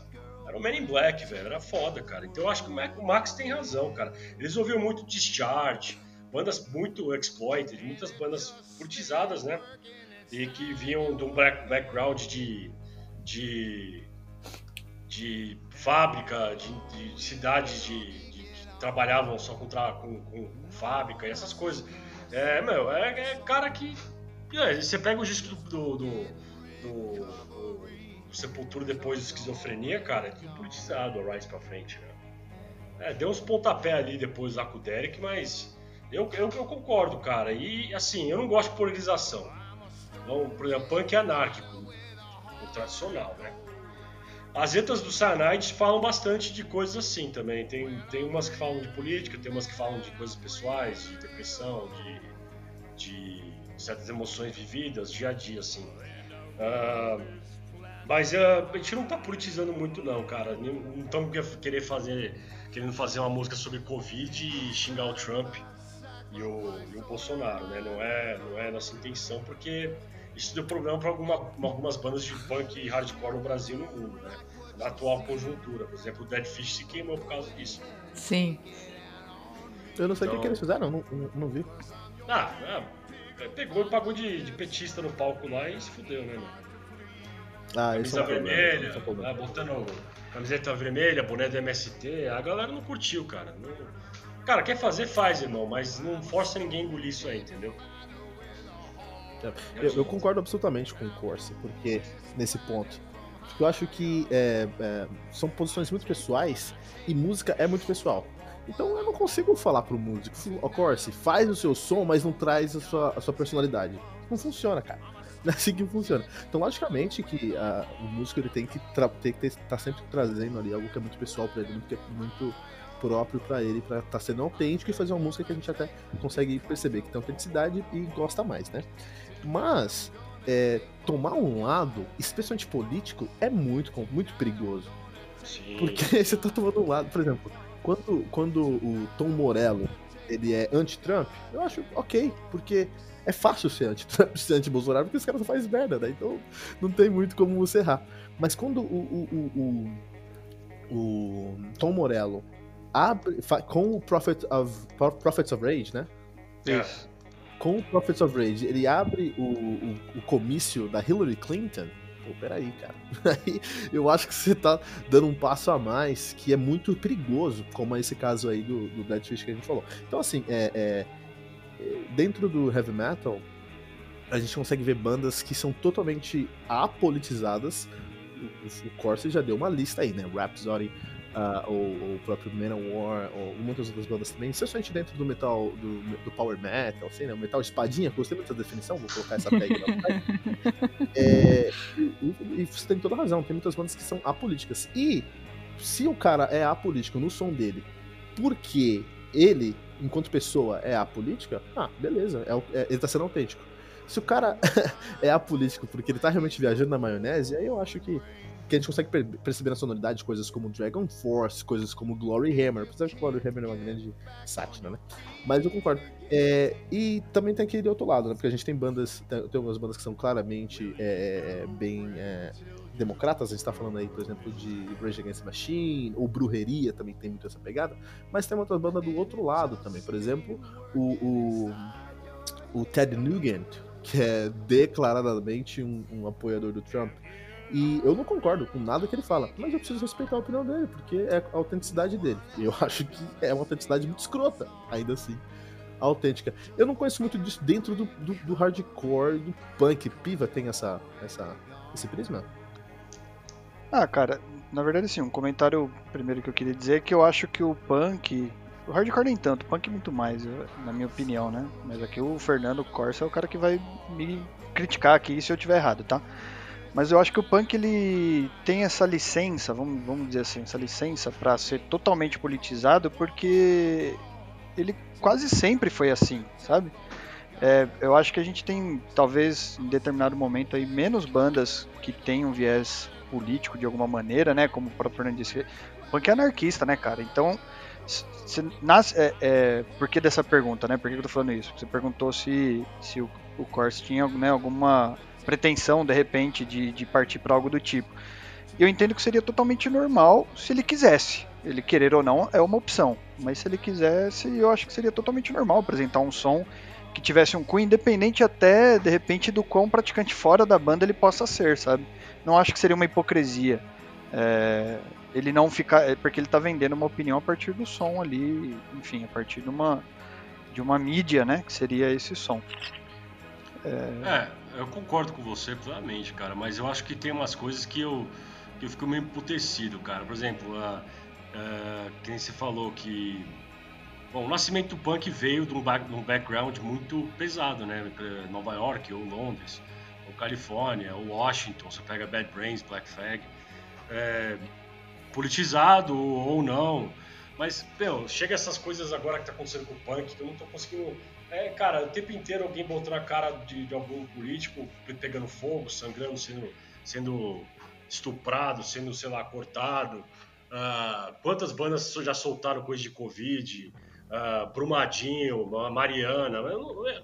era o Man in Black, velho. Era foda, cara. Então eu acho que o Max tem razão, cara. Eles ouviam muito Discharge, bandas muito exploited, muitas bandas curtizadas, né? E que vinham de um background de, de, de fábrica, de, de cidades de, de, que trabalhavam só com, com, com fábrica e essas coisas. É, meu, é, é cara que. É, você pega o disco do, do, do, do, do Sepultura depois de esquizofrenia, cara, é tudo politizado a Rise pra frente, né? É, deu uns pontapé ali depois lá com o Derek, mas eu, eu, eu concordo, cara. E assim, eu não gosto de polarização. Então, por exemplo, punk é anárquico, o tradicional, né? As letras do Cyanide falam bastante de coisas assim também. Tem, tem umas que falam de política, tem umas que falam de coisas pessoais, de depressão, de, de certas emoções vividas dia a dia, assim. Uh, Mas uh, a gente não tá politizando muito não, cara. Não estamos querer fazer, querendo fazer uma música sobre Covid e xingar o Trump e o, e o Bolsonaro, né? Não é, não é nossa intenção, porque isso deu problema para alguma, algumas bandas de punk e hardcore no Brasil e no mundo, né? Na atual conjuntura. Por exemplo, o Dead Fish se queimou por causa disso. Sim. Eu não sei o então... que, que, eles fizeram, não, não, não vi. Ah, é, pegou e pagou de, de, petista no palco lá e se fudeu, né, mano? Ah, camisa é vermelha, é botando camiseta vermelha, boné do MST, a galera não curtiu, cara. Não... Cara, quer fazer, faz, irmão, mas não força ninguém a engolir isso aí, entendeu? É, eu, eu concordo absolutamente com o Corsi, porque nesse ponto. Eu acho que é, é, são posições muito pessoais e música é muito pessoal. Então eu não consigo falar pro músico, ó, Corsi, faz o seu som, mas não traz a sua, a sua personalidade. Não funciona, cara. [LAUGHS] Não é assim que funciona. Então, logicamente, que a, o músico ele tem que estar tá sempre trazendo ali algo que é muito pessoal para ele, muito, muito próprio para ele, para estar tá sendo autêntico e fazer uma música que a gente até consegue perceber que tem autenticidade e gosta mais, né? Mas é, tomar um lado, especialmente político, é muito, muito perigoso. Sim. Porque [LAUGHS] você tá tomando um lado, por exemplo, quando, quando o Tom Morello ele é anti-Trump, eu acho ok, porque é fácil ser anti-Trump, [LAUGHS] ser anti-Bolsonaro, porque os caras fazem merda, né? Então não tem muito como você errar. Mas quando o, o, o, o Tom Morello abre com o Prophet of, Prophets of Rage, né? Isso. Com o Prophets of Rage, ele abre o, o, o comício da Hillary Clinton pô, peraí, cara. [LAUGHS] Aí eu acho que você tá dando um passo a mais que é muito perigoso, como é esse caso aí do, do Dead Fish que a gente falou. Então, assim, é, é, dentro do heavy metal, a gente consegue ver bandas que são totalmente apolitizadas. O, o Corsi já deu uma lista aí, né? Rhapsody, uh, ou, o próprio Manowar, ou muitas outras bandas também, especialmente dentro do metal, do, do power metal, assim, né? O metal espadinha, gostei muito dessa definição, vou colocar essa tag lá. [LAUGHS] é, e, e, você tem toda razão, tem muitas bandas que são apolíticas. E se o cara é apolítico no som dele, porque ele, enquanto pessoa, é apolítica, ah, beleza, é, é, ele tá sendo autêntico. Se o cara [LAUGHS] é apolítico porque ele tá realmente viajando na maionese, aí eu acho que que a gente consegue perceber na sonoridade coisas como Dragon Force, coisas como Glory Hammer, apesar que Glory Hammer é uma grande sátira, né? Mas eu concordo. É, e também tem aquele outro lado, né? Porque a gente tem bandas, tem, algumas bandas que são claramente é, é bem é, democratas, a gente tá falando aí, por exemplo, de Rage Against the Machine, ou Brujeria também tem muito essa pegada, mas tem uma outra banda do outro lado também, por exemplo, o, o, o Ted Nugent, que é declaradamente um, um apoiador do Trump, e eu não concordo com nada que ele fala, mas eu preciso respeitar a opinião dele, porque é a autenticidade dele. Eu [LAUGHS] acho que é uma autenticidade muito escrota, ainda assim. Autêntica. Eu não conheço muito disso dentro do, do, do hardcore, do punk. Piva tem essa, essa, esse prisma? Ah, cara, na verdade, sim, um comentário primeiro que eu queria dizer é que eu acho que o punk. O hardcore nem tanto, o punk muito mais, na minha opinião, né? Mas aqui o Fernando Corsa é o cara que vai me criticar aqui se eu tiver errado, tá? Mas eu acho que o punk ele tem essa licença, vamos, vamos dizer assim, essa licença para ser totalmente politizado porque ele quase sempre foi assim, sabe? É, eu acho que a gente tem, talvez, em determinado momento aí, menos bandas que tenham viés político de alguma maneira, né? Como o próprio Fernando disse, o punk é anarquista, né, cara? Então, se, nasce, é, é, por que dessa pergunta, né? Por que eu tô falando isso? Você perguntou se, se o, o Corse tinha né, alguma pretensão, de repente, de, de partir para algo do tipo. Eu entendo que seria totalmente normal se ele quisesse. Ele querer ou não é uma opção. Mas se ele quisesse, eu acho que seria totalmente normal apresentar um som que tivesse um cunho, independente até, de repente, do quão praticante fora da banda ele possa ser, sabe? Não acho que seria uma hipocrisia. É, ele não ficar. É porque ele está vendendo uma opinião a partir do som ali, enfim, a partir de uma, de uma mídia, né? Que seria esse som. É... é, eu concordo com você plenamente, cara, mas eu acho que tem umas coisas que eu, que eu fico meio emputecido, cara. Por exemplo, a, a, quem você falou que. Bom, o nascimento do punk veio de um, back, de um background muito pesado, né? Nova York, ou Londres, ou Califórnia, ou Washington, você pega Bad Brains, Black Flag. É, politizado ou não. Mas, meu, chega essas coisas agora que tá acontecendo com o punk, que eu não tô conseguindo é, cara, o tempo inteiro alguém botando a cara de, de algum político pegando fogo, sangrando, sendo, sendo estuprado, sendo, sei lá, cortado. Uh, quantas bandas já soltaram coisa de Covid? Uh, Brumadinho, Mariana.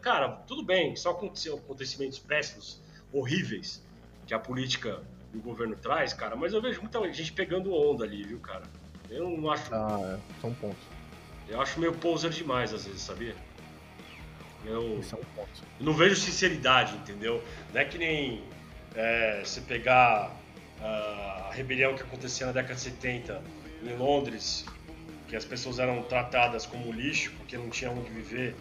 Cara, tudo bem, só acontecimentos péssimos, horríveis, que a política e o governo traz, cara, mas eu vejo muita gente pegando onda ali, viu, cara? Eu não acho. Ah, é, só um ponto. Eu acho meio poser demais, às vezes, sabia? Eu, é eu não vejo sinceridade, entendeu? Não é que nem é, você pegar a rebelião que acontecia na década de 70 em Londres, que as pessoas eram tratadas como lixo porque não tinham onde viver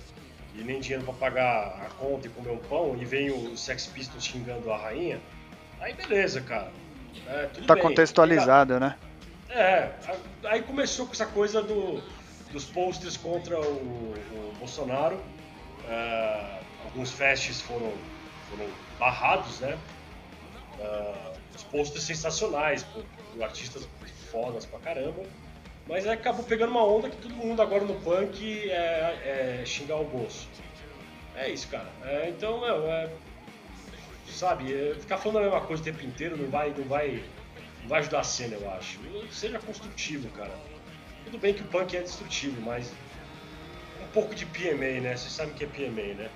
e nem dinheiro para pagar a conta e comer um pão, e vem o Sex Pistols xingando a rainha, aí beleza, cara. É, tá bem. contextualizado, né? É, aí começou com essa coisa do, dos posters contra o, o Bolsonaro. É, alguns festes foram, foram barrados, né? É, os posters sensacionais, por, por artistas fodas pra caramba. Mas acabou pegando uma onda que todo mundo agora no punk é, é xingar o bolso. É isso, cara. É, então, meu, é, sabe, é, ficar falando a mesma coisa o tempo inteiro não vai, não vai, não vai ajudar a cena, eu acho. Seja construtivo, cara. Tudo bem que o punk é destrutivo, mas pouco de PMA, né? Vocês sabem o que é PMA, né?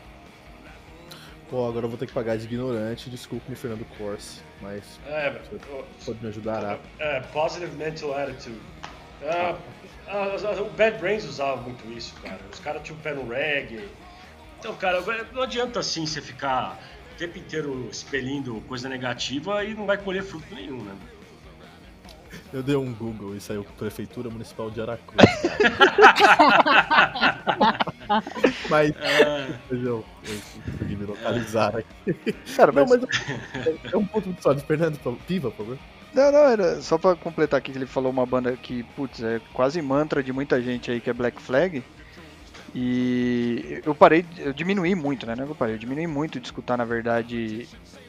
Pô, agora eu vou ter que pagar de ignorante, desculpe-me, Fernando Corse, mas é, pode me ajudar. É, positive mental attitude. Ah, ah, o Bad Brains usava muito isso, cara. Os caras tinham pé no reggae. Então, cara, não adianta assim você ficar o tempo inteiro expelindo coisa negativa e não vai colher fruto nenhum, né? Eu dei um Google e saiu Prefeitura Municipal de Aracruz. [LAUGHS] mas é... eu, consegui me localizar aqui. Cara, mas... Não, mas é um ponto só de Fernando Piva, por favor. Não, não, era só pra completar aqui que ele falou uma banda que, putz, é quase mantra de muita gente aí que é Black Flag. E eu parei, eu diminuí muito, né? É eu parei, eu diminuí muito de escutar, na verdade,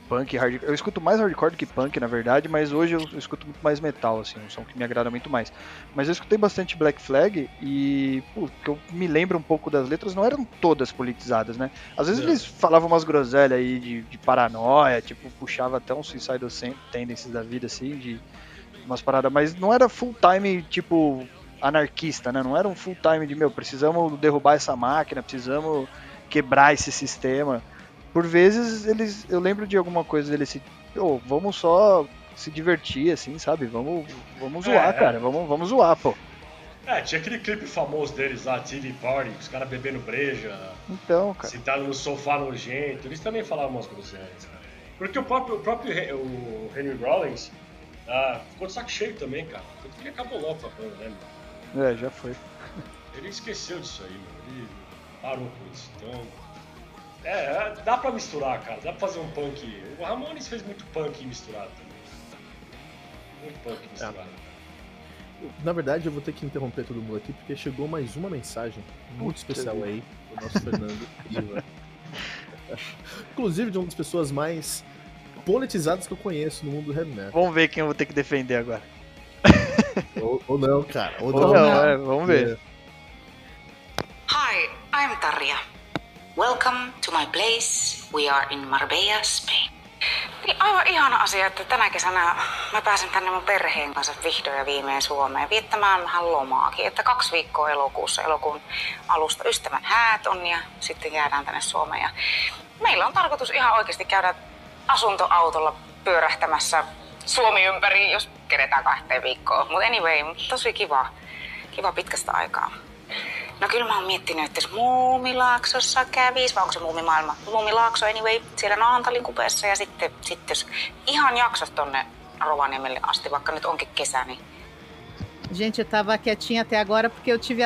punk, hard, eu escuto mais hardcore do que punk, na verdade, mas hoje eu, eu, escuto muito mais metal, assim, um som que me agrada muito mais. Mas eu escutei bastante Black Flag e, pô, que eu me lembro um pouco das letras, não eram todas politizadas, né? Às vezes não. eles falavam umas groselhas aí de, de, paranoia, tipo, puxava até um Suicidal Tendencies da vida, assim, de umas paradas, mas não era full time, tipo, anarquista, né? Não era um full time de, meu, precisamos derrubar essa máquina, precisamos quebrar esse sistema por vezes eles eu lembro de alguma coisa dele se oh, vamos só se divertir assim sabe vamos vamos zoar é, é. cara vamos vamos zoar pô é, tinha aquele clipe famoso deles lá, TV Party, os caras bebendo breja. Então, cara. Sentados no sofá nojento. Eles também falavam umas groselhas, cara. Porque o próprio, o próprio o Henry Rollins ah, ficou de saco cheio também, cara. Tanto que ele acabou logo com a banda, né, mano? É, já foi. Ele esqueceu disso aí, mano. Ele parou com isso. Então, é, é, dá pra misturar, cara. Dá pra fazer um punk. O Ramones fez muito punk misturado também. Muito punk misturado. É. Na verdade, eu vou ter que interromper todo mundo aqui porque chegou mais uma mensagem muito especial aí do nosso Fernando. Inclusive de uma das pessoas mais politizadas que eu conheço no mundo do heavy metal. Vamos ver quem eu vou ter que defender agora. Ou, ou não, cara. Ou, ou não, não é, vamos ver. Hi, I'm Tarja. Welcome to my place. We are in Marbella, Spain. Niin aivan ihana asia, että tänä kesänä mä pääsen tänne mun perheen kanssa vihdoin ja viimein Suomeen viettämään vähän lomaakin. Että kaksi viikkoa elokuussa, elokuun alusta ystävän häät on ja sitten jäädään tänne Suomeen. Ja meillä on tarkoitus ihan oikeasti käydä asuntoautolla pyörähtämässä Suomi ympäri, jos keretään kahteen viikkoon. Mutta anyway, tosi kiva, kiva pitkästä aikaa. No kyllä mä oon miettinyt, että jos Muumilaaksossa kävis, vai onko se Muumimaailma? Muumilaakso anyway, siellä Naantalin kupeessa ja sitten, sitten jos ihan jaksos tonne Rovaniemelle asti, vaikka nyt onkin kesä, niin Gente, eu tava quietinha até agora porque eu tive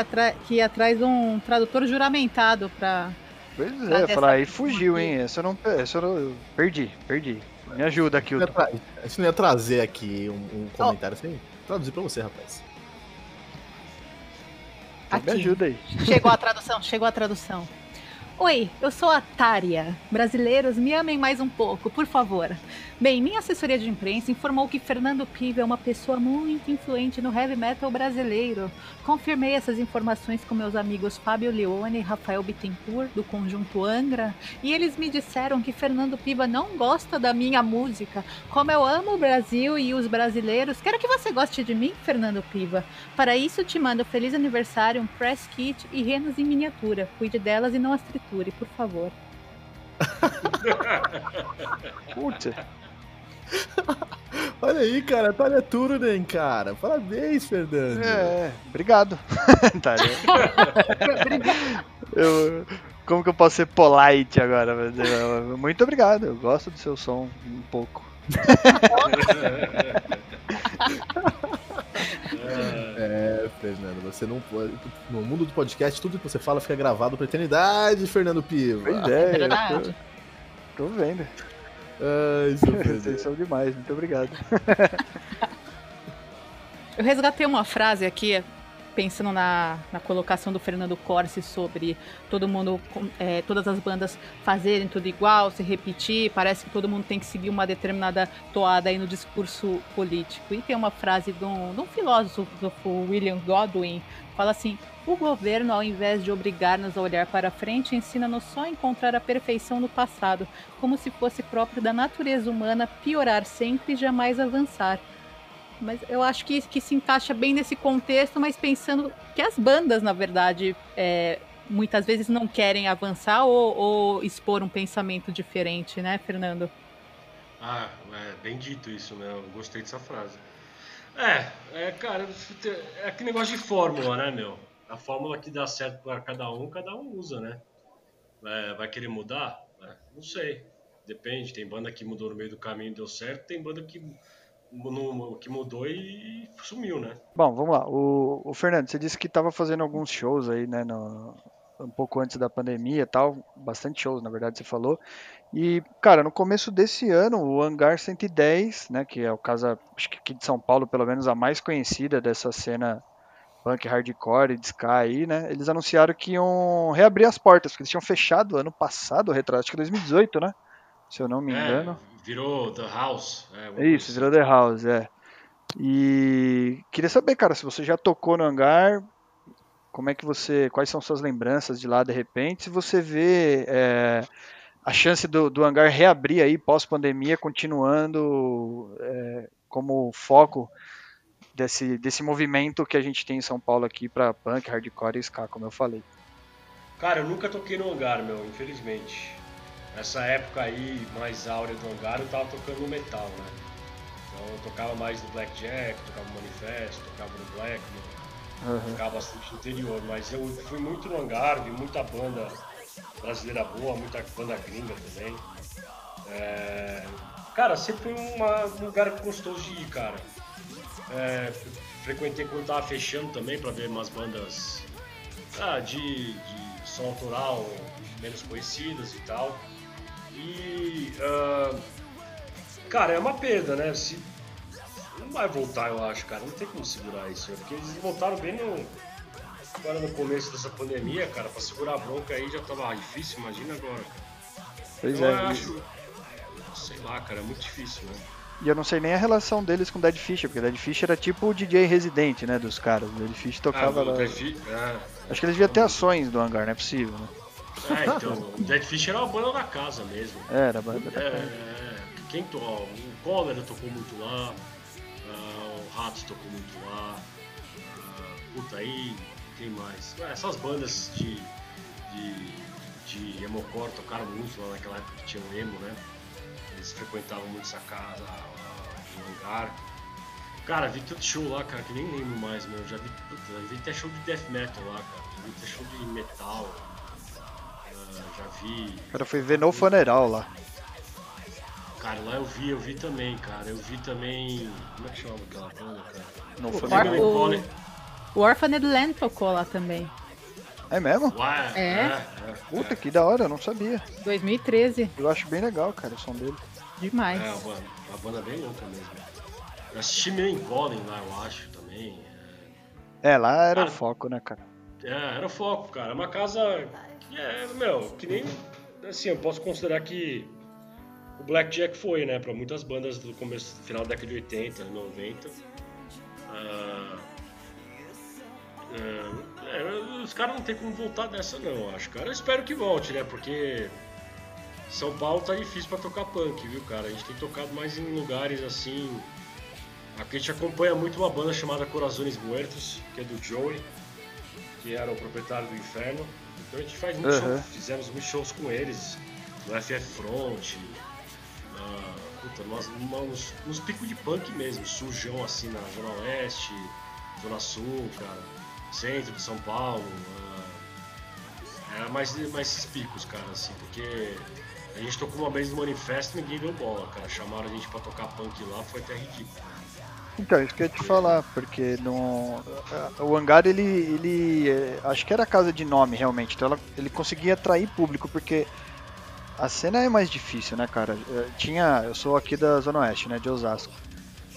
que ir atrás de um tradutor juramentado pra. Pois é, falar aí fugiu, hein? Essa eu não, essa eu não. Perdi, perdi. Me ajuda aqui, o. Isso não ia trazer aqui um, um comentário sem traduzir pra você, rapaz. Aqui. Me ajuda aí. Chegou a tradução, chegou a tradução. Oi, eu sou a Tária. Brasileiros, me amem mais um pouco, por favor. Bem, minha assessoria de imprensa informou que Fernando Piva é uma pessoa muito influente no heavy metal brasileiro. Confirmei essas informações com meus amigos Fábio Leone e Rafael Bittencourt, do Conjunto Angra, e eles me disseram que Fernando Piva não gosta da minha música. Como eu amo o Brasil e os brasileiros, quero que você goste de mim, Fernando Piva. Para isso, te mando feliz aniversário, um press kit e renas em miniatura. Cuide delas e não as triture, por favor. Putz, [LAUGHS] Olha aí, cara, Thalia Turunen, cara. Parabéns, Fernando. é, obrigado. [LAUGHS] Tá, eu, como que eu posso ser polite agora? Eu- Muito obrigado, eu gosto do seu som um pouco. [LAUGHS] É, Fernando, você não pode. No mundo do podcast, tudo que você fala fica gravado pra eternidade, Fernando Piva. Pois é, eu verdade. tô, tô vendo. Ai, [LAUGHS] Vocês são demais, muito obrigado. Eu resgatei uma frase aqui, pensando na, na colocação do Fernando Corsi sobre todo mundo, é, todas as bandas fazerem tudo igual, se repetir, parece que todo mundo tem que seguir uma determinada toada aí no discurso político. E tem uma frase de um, de um filósofo, William Godwin, fala assim: o governo, ao invés de obrigar-nos a olhar para frente, ensina-nos só a encontrar a perfeição no passado, como se fosse próprio da natureza humana piorar sempre e jamais avançar. Mas eu acho que, que se encaixa bem nesse contexto, mas pensando que as bandas, na verdade, é, muitas vezes não querem avançar ou, ou expor um pensamento diferente, né, Fernando? Ah, é bem dito isso, né? Eu gostei dessa frase. É, é, cara, é aquele negócio de fórmula, né, meu? A fórmula que dá certo para cada um, cada um usa, né? É, vai querer mudar? É, não sei. Depende. Tem banda que mudou no meio do caminho e deu certo, tem banda que, mu- que mudou e sumiu, né? Bom, vamos lá. O, o Fernando, você disse que estava fazendo alguns shows aí, né, no- um pouco antes da pandemia e tal, bastante shows, na verdade, você falou. E, cara, no começo desse ano, o Hangar 110, né, que é o casa, acho que aqui de São Paulo, pelo menos a mais conhecida dessa cena punk hardcore e ska aí, né, eles anunciaram que iam reabrir as portas, porque eles tinham fechado ano passado, retrato, acho que 2018, né, se eu não me engano. É, virou The House. É, Isso, coisa virou The House, é. E queria saber, cara, se você já tocou no hangar, como é que você. Quais são suas lembranças de lá de repente? Se você vê é, a chance do, do hangar reabrir aí pós-pandemia, continuando é, como foco desse, desse movimento que a gente tem em São Paulo aqui pra punk, hardcore e ska, como eu falei. Cara, eu nunca toquei no hangar, meu, infelizmente. Nessa época aí, mais áurea do hangar, eu tava tocando no metal, né? Então eu tocava mais no Blackjack, tocava no Manifesto, tocava no Blackman, Uhum. tocava bastante no interior, mas eu fui muito no hangar, vi muita banda brasileira boa, muita banda gringa também. É, Cara, sempre foi uma- um lugar gostoso de ir, cara. É, frequentei quando tava fechando também pra ver umas bandas ah, de, de som autoral menos conhecidas e tal. E. ah, cara, é uma perda, né? Se, não vai voltar, eu acho, cara. Não tem como segurar isso. né? Porque eles voltaram bem no. Agora no começo dessa pandemia, cara, pra segurar a bronca aí já tava difícil, imagina agora. Pois eu é. e- acho. Sei lá, cara, é muito difícil, né? E eu não sei nem a relação deles com Dead Fish, porque Dead Fish era tipo o DJ residente, né, dos caras. O Dead Fish tocava Ah, lá. Dead Fish, é, Acho que eles deviam ter ações do hangar, não é possível, né? É, então, o Dead Fish era uma banda da casa mesmo. Era, a banda da É, casa. é, quem to... o Cólera tocou muito lá, ah, o Ratos tocou muito lá, ah, puta aí, quem mais? Essas bandas de, de, de emocore tocaram muito lá naquela época que tinha o emo, né? Eles frequentavam muito essa casa, o hangar. Cara, vi tanto show lá, cara, que nem lembro mais, meu. Já vi, puta, já vi até show de death metal lá, cara. Já vi até show de metal. Ah, já vi. O cara foi ver no funeral lá. Cara, lá eu vi, eu vi também, cara. Eu vi também. Como é que chamava aquela banda, cara? No O, funeral. Family o, o Orphaned Land tocou lá também, É mesmo? Ué, É? é, Puta, que da hora, eu não sabia. 2013, Eu acho bem legal, cara, o som dele. demais. É, uma banda, uma banda bem louca mesmo. Eu assisti Millencolin lá, eu acho, também. É, lá era o Cara, foco, né, cara? É, era o foco, cara. Uma casa é, meu, que nem. Assim, eu posso considerar que o Blackjack foi, né, para muitas bandas do começo, final da década de 80, 90. Ah, é, é, os caras não tem como voltar dessa, não, acho, cara. Eu espero que volte, né, porque São Paulo tá difícil para tocar punk, viu, cara? A gente tem tocado mais em lugares assim. Aqui a gente acompanha muito uma banda chamada Corazones Muertos, que é do Joey, que era o proprietário do Inferno. Então a gente faz muitos Uhum. shows, fizemos muitos shows com eles, no FF Front, na, puta, nós, nos, nos picos de punk mesmo, sujão assim na Zona Oeste, Zona Sul, cara, centro de São Paulo. ah, era mais, mais esses picos, cara, assim, porque a gente tocou uma vez no manifesto e ninguém deu bola, cara. Chamaram a gente pra tocar punk lá, foi até ridículo. Então, isso que eu ia te falar, porque no, o hangar ele, ele é, acho que era casa de nome realmente, então ela- ele conseguia atrair público, porque a cena é mais difícil, né, cara? Eu tinha, eu sou aqui da Zona Oeste, né, de Osasco.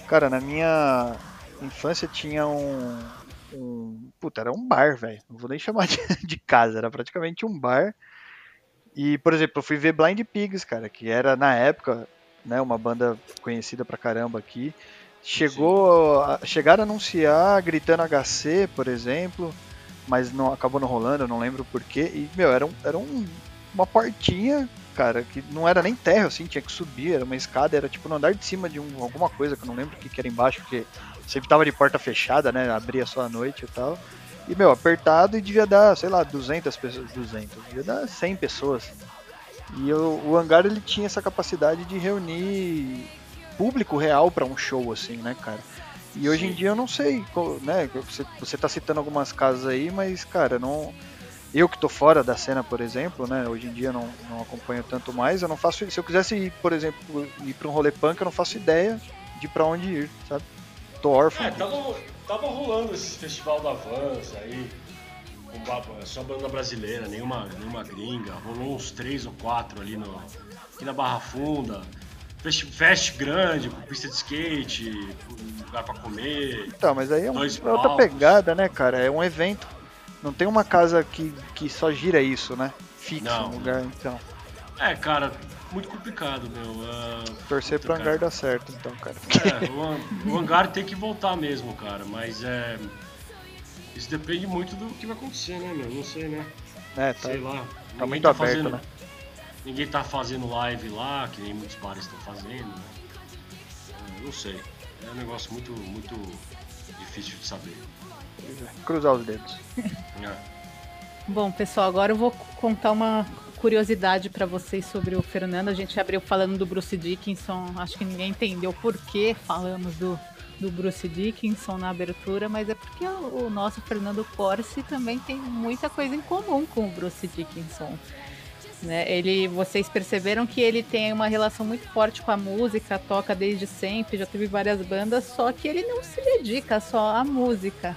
Cara, na minha infância tinha um, um puta, era um bar, velho. Não vou nem chamar de, [LAUGHS] de casa, era praticamente um bar. E, por exemplo, eu fui ver Blind Pigs, cara, que era na época, né, uma banda conhecida pra caramba aqui. Chegou, a, chegaram a anunciar gritando HC, por exemplo, mas não acabou não rolando, eu não lembro porquê. E, meu, era, um, era um, uma portinha, cara, que não era nem terra, assim, tinha que subir, era uma escada, era tipo no andar de cima de um, alguma coisa que eu não lembro o que, que era embaixo, porque sempre tava de porta fechada, né, abria só à noite e tal. E, meu, apertado e devia dar, sei lá, 200 pessoas, 200, devia dar 100 pessoas. E o, o hangar, ele tinha essa capacidade de reunir público real pra um show, assim, né, cara? E hoje em dia eu não sei, né? Você, você tá citando algumas casas aí, mas, cara, não. Eu que tô fora da cena, por exemplo, né? Hoje em dia não, não acompanho tanto mais. Eu não faço. Se eu quisesse ir, por exemplo, ir pra um rolê punk, eu não faço ideia de pra onde ir, sabe? Tô órfão. É, tava, tava rolando esse festival da Avança aí, só banda brasileira, nenhuma, nenhuma gringa. Rolou uns três ou quatro ali no, aqui na Barra Funda. Fest, fest grande, pista de skate, lugar pra comer. Então, mas aí é, um- é outra pegada, né, cara? É um evento. Não tem uma casa que, que só gira isso, né? Fixo no lugar, então. É, cara, muito complicado, meu. Ah, Torcer puta, pro hangar cara. dar certo, então, cara. É, o, o hangar tem que voltar mesmo, cara, mas é. Isso depende muito do que vai acontecer, né, meu? Não sei, né? É, tá, Sei lá. tá muito aberto, fazendo, né? Ninguém tá fazendo live lá, que nem muitos bares estão fazendo, né? É, Não sei. É um negócio muito, muito difícil de saber. Cruzar os dedos. É. Bom, pessoal, agora eu vou contar uma curiosidade para vocês sobre o Fernando. A gente abriu falando do Bruce Dickinson. Acho que ninguém entendeu por que falamos do, do Bruce Dickinson na abertura, mas é porque o, o nosso Fernando Corsi também tem muita coisa em comum com o Bruce Dickinson. Né? Ele, vocês perceberam que ele tem uma relação muito forte com a música, toca desde sempre, já teve várias bandas, só que ele não se dedica só à música.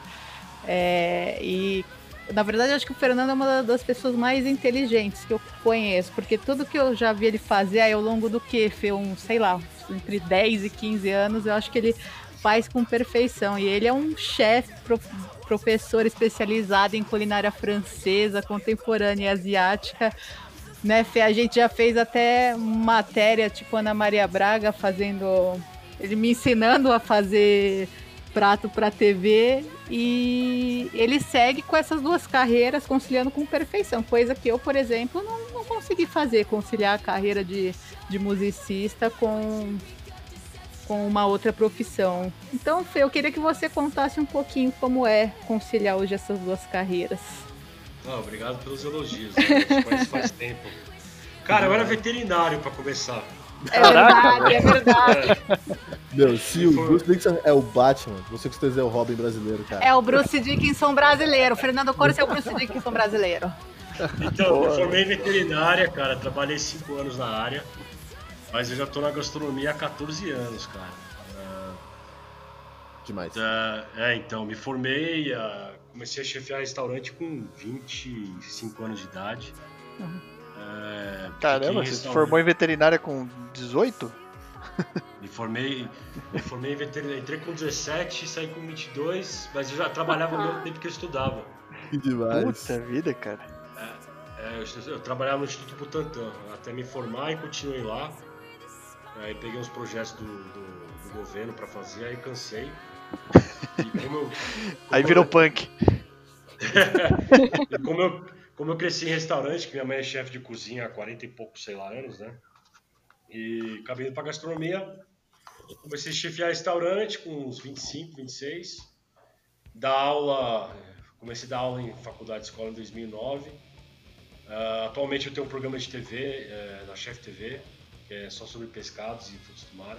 É, e na verdade, acho que o Fernando é uma das pessoas mais inteligentes que eu conheço, porque tudo que eu já vi ele fazer aí ao longo do que, Fê, um, sei lá, entre 10 e 15 anos, eu acho que ele faz com perfeição. E ele é um chefe, prof- professor especializado em culinária francesa, contemporânea e asiática. Né? A gente já fez até matéria, tipo Ana Maria Braga, fazendo. Ele me ensinando a fazer prato para TV e ele segue com essas duas carreiras conciliando com perfeição, coisa que eu, por exemplo, não, não consegui fazer, conciliar a carreira de, de musicista com, com uma outra profissão. Então, Fê, eu queria que você contasse um pouquinho como é conciliar hoje essas duas carreiras. Não, obrigado pelos elogios. né? A gente conhece faz tempo. Cara, eu era veterinário pra começar. É verdade, é verdade. [LAUGHS] Meu, se o Bruce Dickinson é o Batman, você com certeza é o Robin brasileiro, cara. É o Bruce Dickinson brasileiro. O Fernando Corso é o Bruce Dickinson brasileiro. Então, eu formei em veterinária, cara. Trabalhei cinco anos na área. Mas eu já tô na gastronomia há 14 anos, cara. Ah, Demais. tá, é, então, me formei, ah, comecei a chefiar restaurante com 25 anos de idade. É, fiquei Caramba, você se formou em veterinária com 18? [LAUGHS] Me formei, me formei em veterinária. Entrei com 17, saí com 22, mas eu já trabalhava ao mesmo tempo que eu estudava. Que demais. Puta vida, cara. É, eu, eu trabalhava no Instituto Butantan até me formar e continuei lá. Aí peguei uns projetos do, do, do governo pra fazer, aí cansei. Como eu, como [LAUGHS] Aí virou eu- punk. [LAUGHS] Como eu, como eu cresci em restaurante, que minha mãe é chefe de cozinha há 40 e poucos, sei lá, anos, né? E acabei indo pra gastronomia. Comecei a chefiar restaurante com uns 25, 26. Dar aula, comecei a dar aula em faculdade de escola em 2009. Ah, atualmente eu tenho um programa de TV eh, na Chef TV, que é só sobre pescados e frutos do mar.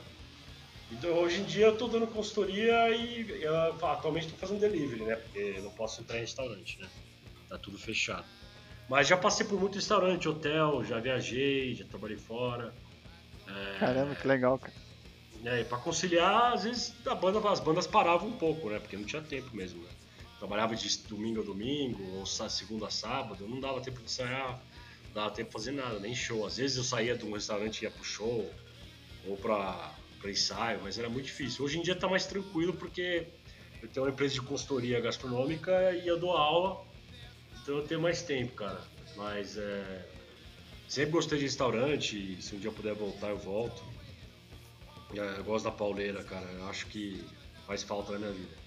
Então hoje em dia eu tô dando consultoria e eu, atualmente estou fazendo delivery, né? Porque eu não posso entrar em restaurante, né? Tá tudo fechado. Mas já passei por muito restaurante, hotel, já viajei, já trabalhei fora. Caramba, que legal, cara. É, e pra conciliar, às vezes a banda, as bandas paravam um pouco, né? Porque não tinha tempo mesmo, né? Trabalhava de domingo a domingo, ou segunda a sábado, não dava tempo de ensaiar, não dava tempo de fazer nada, nem show. Às vezes eu saía de um restaurante e ia pro show, ou pra, pra ensaio, mas era muito difícil. Hoje em dia tá mais tranquilo porque eu tenho uma empresa de consultoria gastronômica e eu dou aula, então eu tenho mais tempo, cara. Mas é. Sempre gostei de restaurante, se um dia eu puder voltar, eu volto. É, Eu gosto da pauleira, cara. Eu acho que faz falta na minha vida.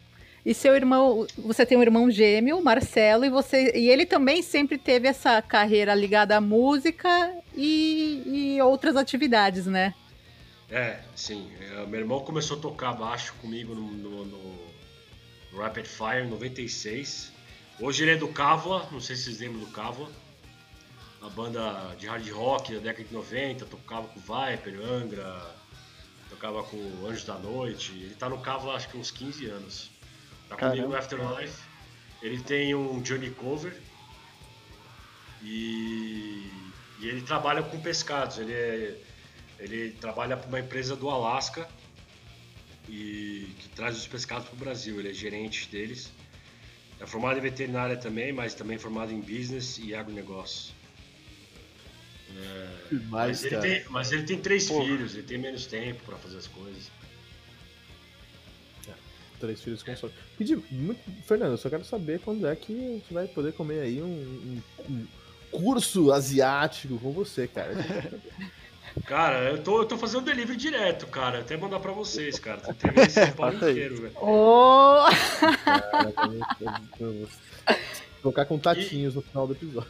E seu irmão, você tem um irmão gêmeo, Marcelo, e você e ele também sempre teve essa carreira ligada à música e, e outras atividades, né? É, sim. É, meu irmão começou a tocar baixo comigo no, no- no- Rapid Fire em 96. Hoje ele é do Cava, não sei se vocês lembram do Cava. A banda de hard rock da década de 90, tocava com Viper, Angra, tocava com Anjos da Noite. Ele tá no Cava acho que uns 15 anos. Tá comigo no Afterlife. Ele tem um Johnny Cover. E, e ele trabalha com pescados. Ele é, ele trabalha para uma empresa do Alasca e que traz os pescados para o Brasil. Ele é gerente deles. É formado em veterinária também, mas também formado em business e agronegócio. Demais, Mas ele, tem, mas ele tem três Porra. filhos, ele tem menos tempo para fazer as coisas. Três filhos com sorte. Pedi, muito, Fernando, eu só quero saber quando é que a gente vai poder comer aí um, um- um curso asiático com você, cara. [LAUGHS] Cara, eu tô, eu tô fazendo delivery direto, cara. Até mandar para vocês, cara. Tô terminando esse [LAUGHS] São Paulo inteiro, velho. Oh! Eu- eu- Colocar com tatinhos no final do episódio.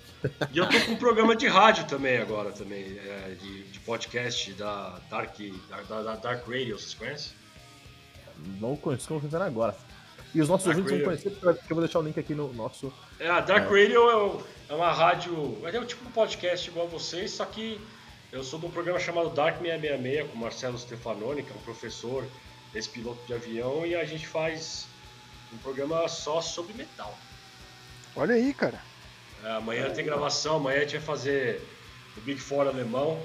E eu tô com um programa de rádio também agora, também, é, de, de podcast da Dark, da, da Dark Radio, vocês conhecem? Não conheço, estamos começando agora. E os nossos Dark ouvintes vão conhecer, porque eu vou deixar o link aqui no nosso. É, a Dark Radio é, é uma rádio, é um tipo de podcast igual a vocês, só que eu sou de um programa chamado Dark 666 com o Marcelo Stefanoni, que é um professor, ex-piloto de avião, e a gente faz um programa só sobre metal. Olha aí, cara. É, amanhã tem gravação, amanhã a gente vai fazer o Big Four alemão.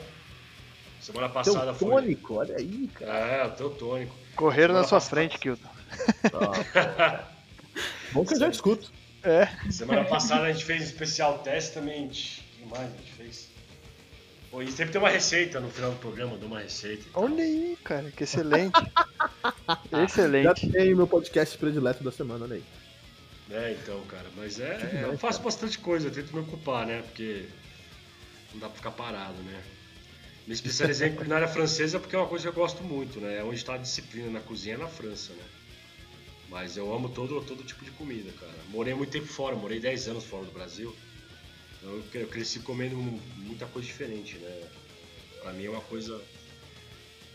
Semana passada foi. Teutônico, olha aí, cara. É, o Teutônico. Correram na Semana sua passada- frente, Kilton. [LAUGHS] Bom que eu já escuto. É. Semana passada a gente fez especial Testament. O que mais a gente fez? Pô, e sempre tem uma receita no final do programa, dou uma receita. Olha aí, cara, que excelente. [LAUGHS] Já excelente. tem meu podcast predileto da semana, olha aí. É, então, cara, mas é. demais, eu faço bastante coisa, eu tento me ocupar, né? Porque não dá pra ficar parado, né? Me especializei em culinária francesa porque é uma coisa que eu gosto muito, né? É onde está a disciplina na cozinha é na França, né? Mas eu amo todo, todo tipo de comida, cara. Morei muito tempo fora, morei 10 anos fora do Brasil. Então eu cre- eu cresci comendo muita coisa diferente, né? Pra mim é uma coisa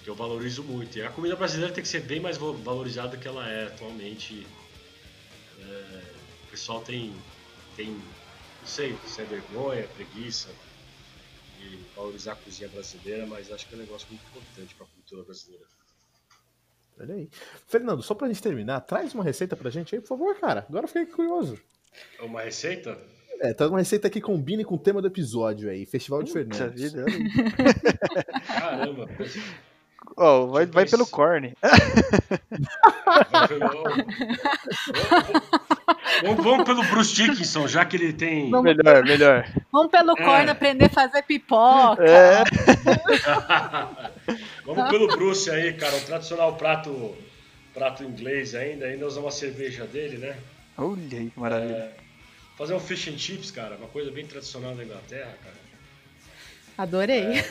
que eu valorizo muito. E a comida brasileira tem que ser bem mais val- valorizada do que ela é atualmente. É, o pessoal tem, tem, não sei se é vergonha, preguiça de valorizar a cozinha brasileira, mas acho que é um negócio muito importante para a cultura brasileira. Olha aí. Fernando, só pra gente terminar, traz uma receita pra gente aí, por favor, cara. Agora eu fiquei curioso. É uma receita? É, traz uma receita que combine com o tema do episódio aí, Festival de Fernandes. vida. [LAUGHS] Caramba! Ó, vai, vai pelo corne. [LAUGHS] Vamos, vamos pelo Bruce Dickinson, já que ele tem. Vamos- Melhor, melhor. Vamos pelo É. corno aprender a fazer pipoca. É. [LAUGHS] Vamos pelo Bruce aí, cara. O tradicional prato, prato inglês ainda. Ainda usa uma cerveja dele, né? Olha aí que maravilha. Fazer um fish and chips, cara, uma coisa bem tradicional da Inglaterra, cara. Adorei.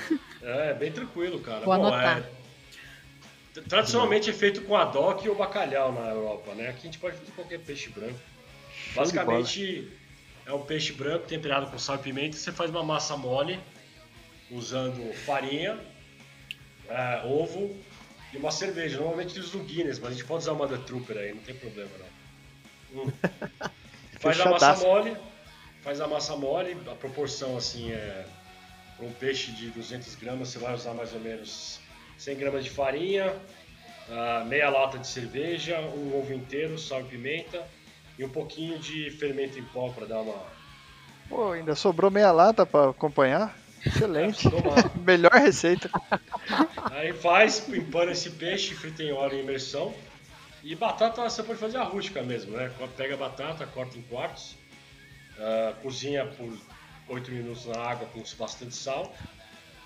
É, é bem tranquilo, cara. Vou Bom, anotar. é, tradicionalmente é feito com adoc ou bacalhau na Europa, né? Aqui a gente pode fazer qualquer peixe branco. Basicamente é um peixe branco temperado com sal e pimenta. Você faz uma massa mole usando farinha, é, ovo e uma cerveja. Normalmente eles usam Guinness, mas a gente pode usar uma da Trooper aí, não tem problema não. Hum. [LAUGHS] Faz a massa mole, faz a massa mole, a proporção assim é para um peixe de 200 gramas você vai usar mais ou menos 100 gramas de farinha, ah, meia lata de cerveja, um ovo inteiro, sal e pimenta e um pouquinho de fermento em pó para dar uma Pô, ainda sobrou meia lata pra acompanhar. Excelente. [LAUGHS] Melhor receita. Aí faz, empana esse peixe, frita em óleo em imersão. E batata você pode fazer a rústica mesmo, né? Pega a batata, corta em quartos, ah, cozinha por 8 minutos na água com bastante sal.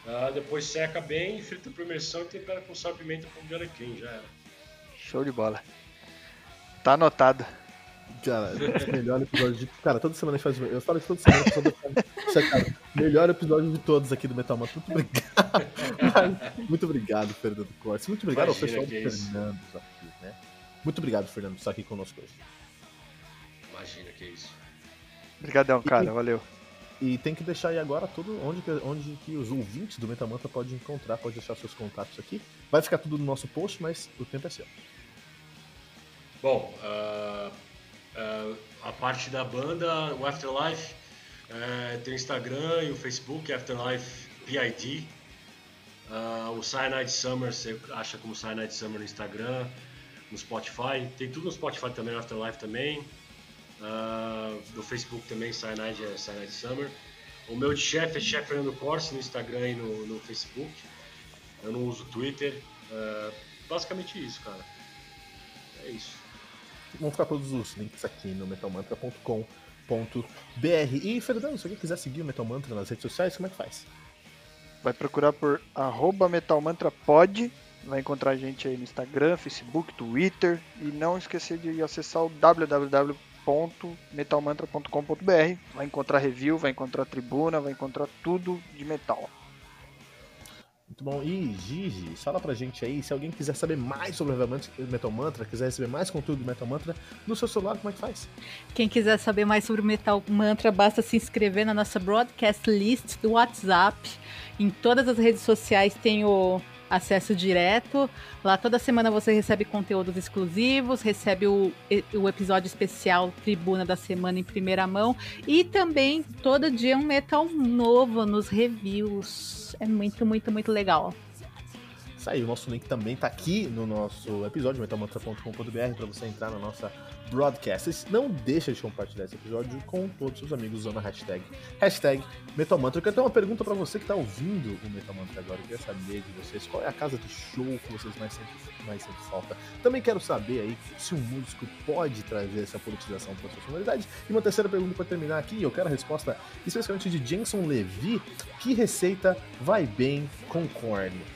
ah, depois seca bem, frita por imersão e tempera com sal e pimenta com de alecrim, já era. Show de bola. Tá anotado. Cara, melhor episódio de. Cara, toda semana a gente faz. Eu falo isso toda semana. Toda semana. Isso é, cara, melhor episódio de todos aqui do Metal Mantra. Muito obrigado. Muito obrigado, Fernando Cortes. Muito obrigado Imagina ao pessoal do que é. Fernando né? Muito obrigado, Fernando, por estar aqui conosco hoje. Imagina que é isso. Obrigadão, cara. Valeu. E tem que deixar aí agora tudo onde que, onde que os ouvintes do Metal Mantra podem encontrar, pode deixar seus contatos aqui. Vai ficar tudo no nosso post, mas o tempo é seu. Bom, ah, ah, a parte da banda, o Afterlife, eh, tem o Instagram e o Facebook, Afterlife PID. Ah, o Cyanide Summer, você acha como Cyanide Summer no Instagram, no Spotify. Tem tudo no Spotify também, no Afterlife também. Ah, no Facebook também, Cyanide é Cyanide Summer. O meu de chefe é chefe Fernando Corsi no Instagram e no, no Facebook. Eu não uso Twitter. Ah, basicamente isso, cara. É isso. Vão ficar todos os links aqui no metalmantra.com.br. E, Fernando, se alguém quiser seguir o Metal Mantra nas redes sociais, como é que faz? Vai procurar por arroba metalmantrapod. Vai encontrar a gente aí no Instagram, Facebook, Twitter. E não esquecer de acessar o www.metalmantra.com.br. Vai encontrar review, vai encontrar tribuna, vai encontrar tudo de metal. Muito bom. E Gigi, fala pra gente aí, se alguém quiser saber mais sobre o Metal Mantra, quiser receber mais conteúdo do Metal Mantra no seu celular, como é que faz? Quem quiser saber mais sobre o Metal Mantra, basta se inscrever na nossa broadcast list do WhatsApp. Em todas as redes sociais tem o acesso direto. Lá toda semana você recebe conteúdos exclusivos, recebe o, o episódio especial Tribuna da Semana em primeira mão e também todo dia um metal novo nos reviews. É muito, muito, muito legal. Aí, o nosso link também tá aqui no nosso episódio, metalmantra.com.br, para você entrar na nossa broadcast. Não deixa de compartilhar esse episódio com todos os seus amigos usando a hashtag, hashtag Metalmantra. Eu quero ter uma pergunta para você que tá ouvindo o Metal Mantra agora. Eu quero saber de vocês qual é a casa de show que vocês mais sentem, mais sentem falta. Também quero saber aí se um músico pode trazer essa politização para sua sonoridade. E uma terceira pergunta para terminar aqui, eu quero a resposta especialmente de Jenson Levy. Que receita vai bem com corn?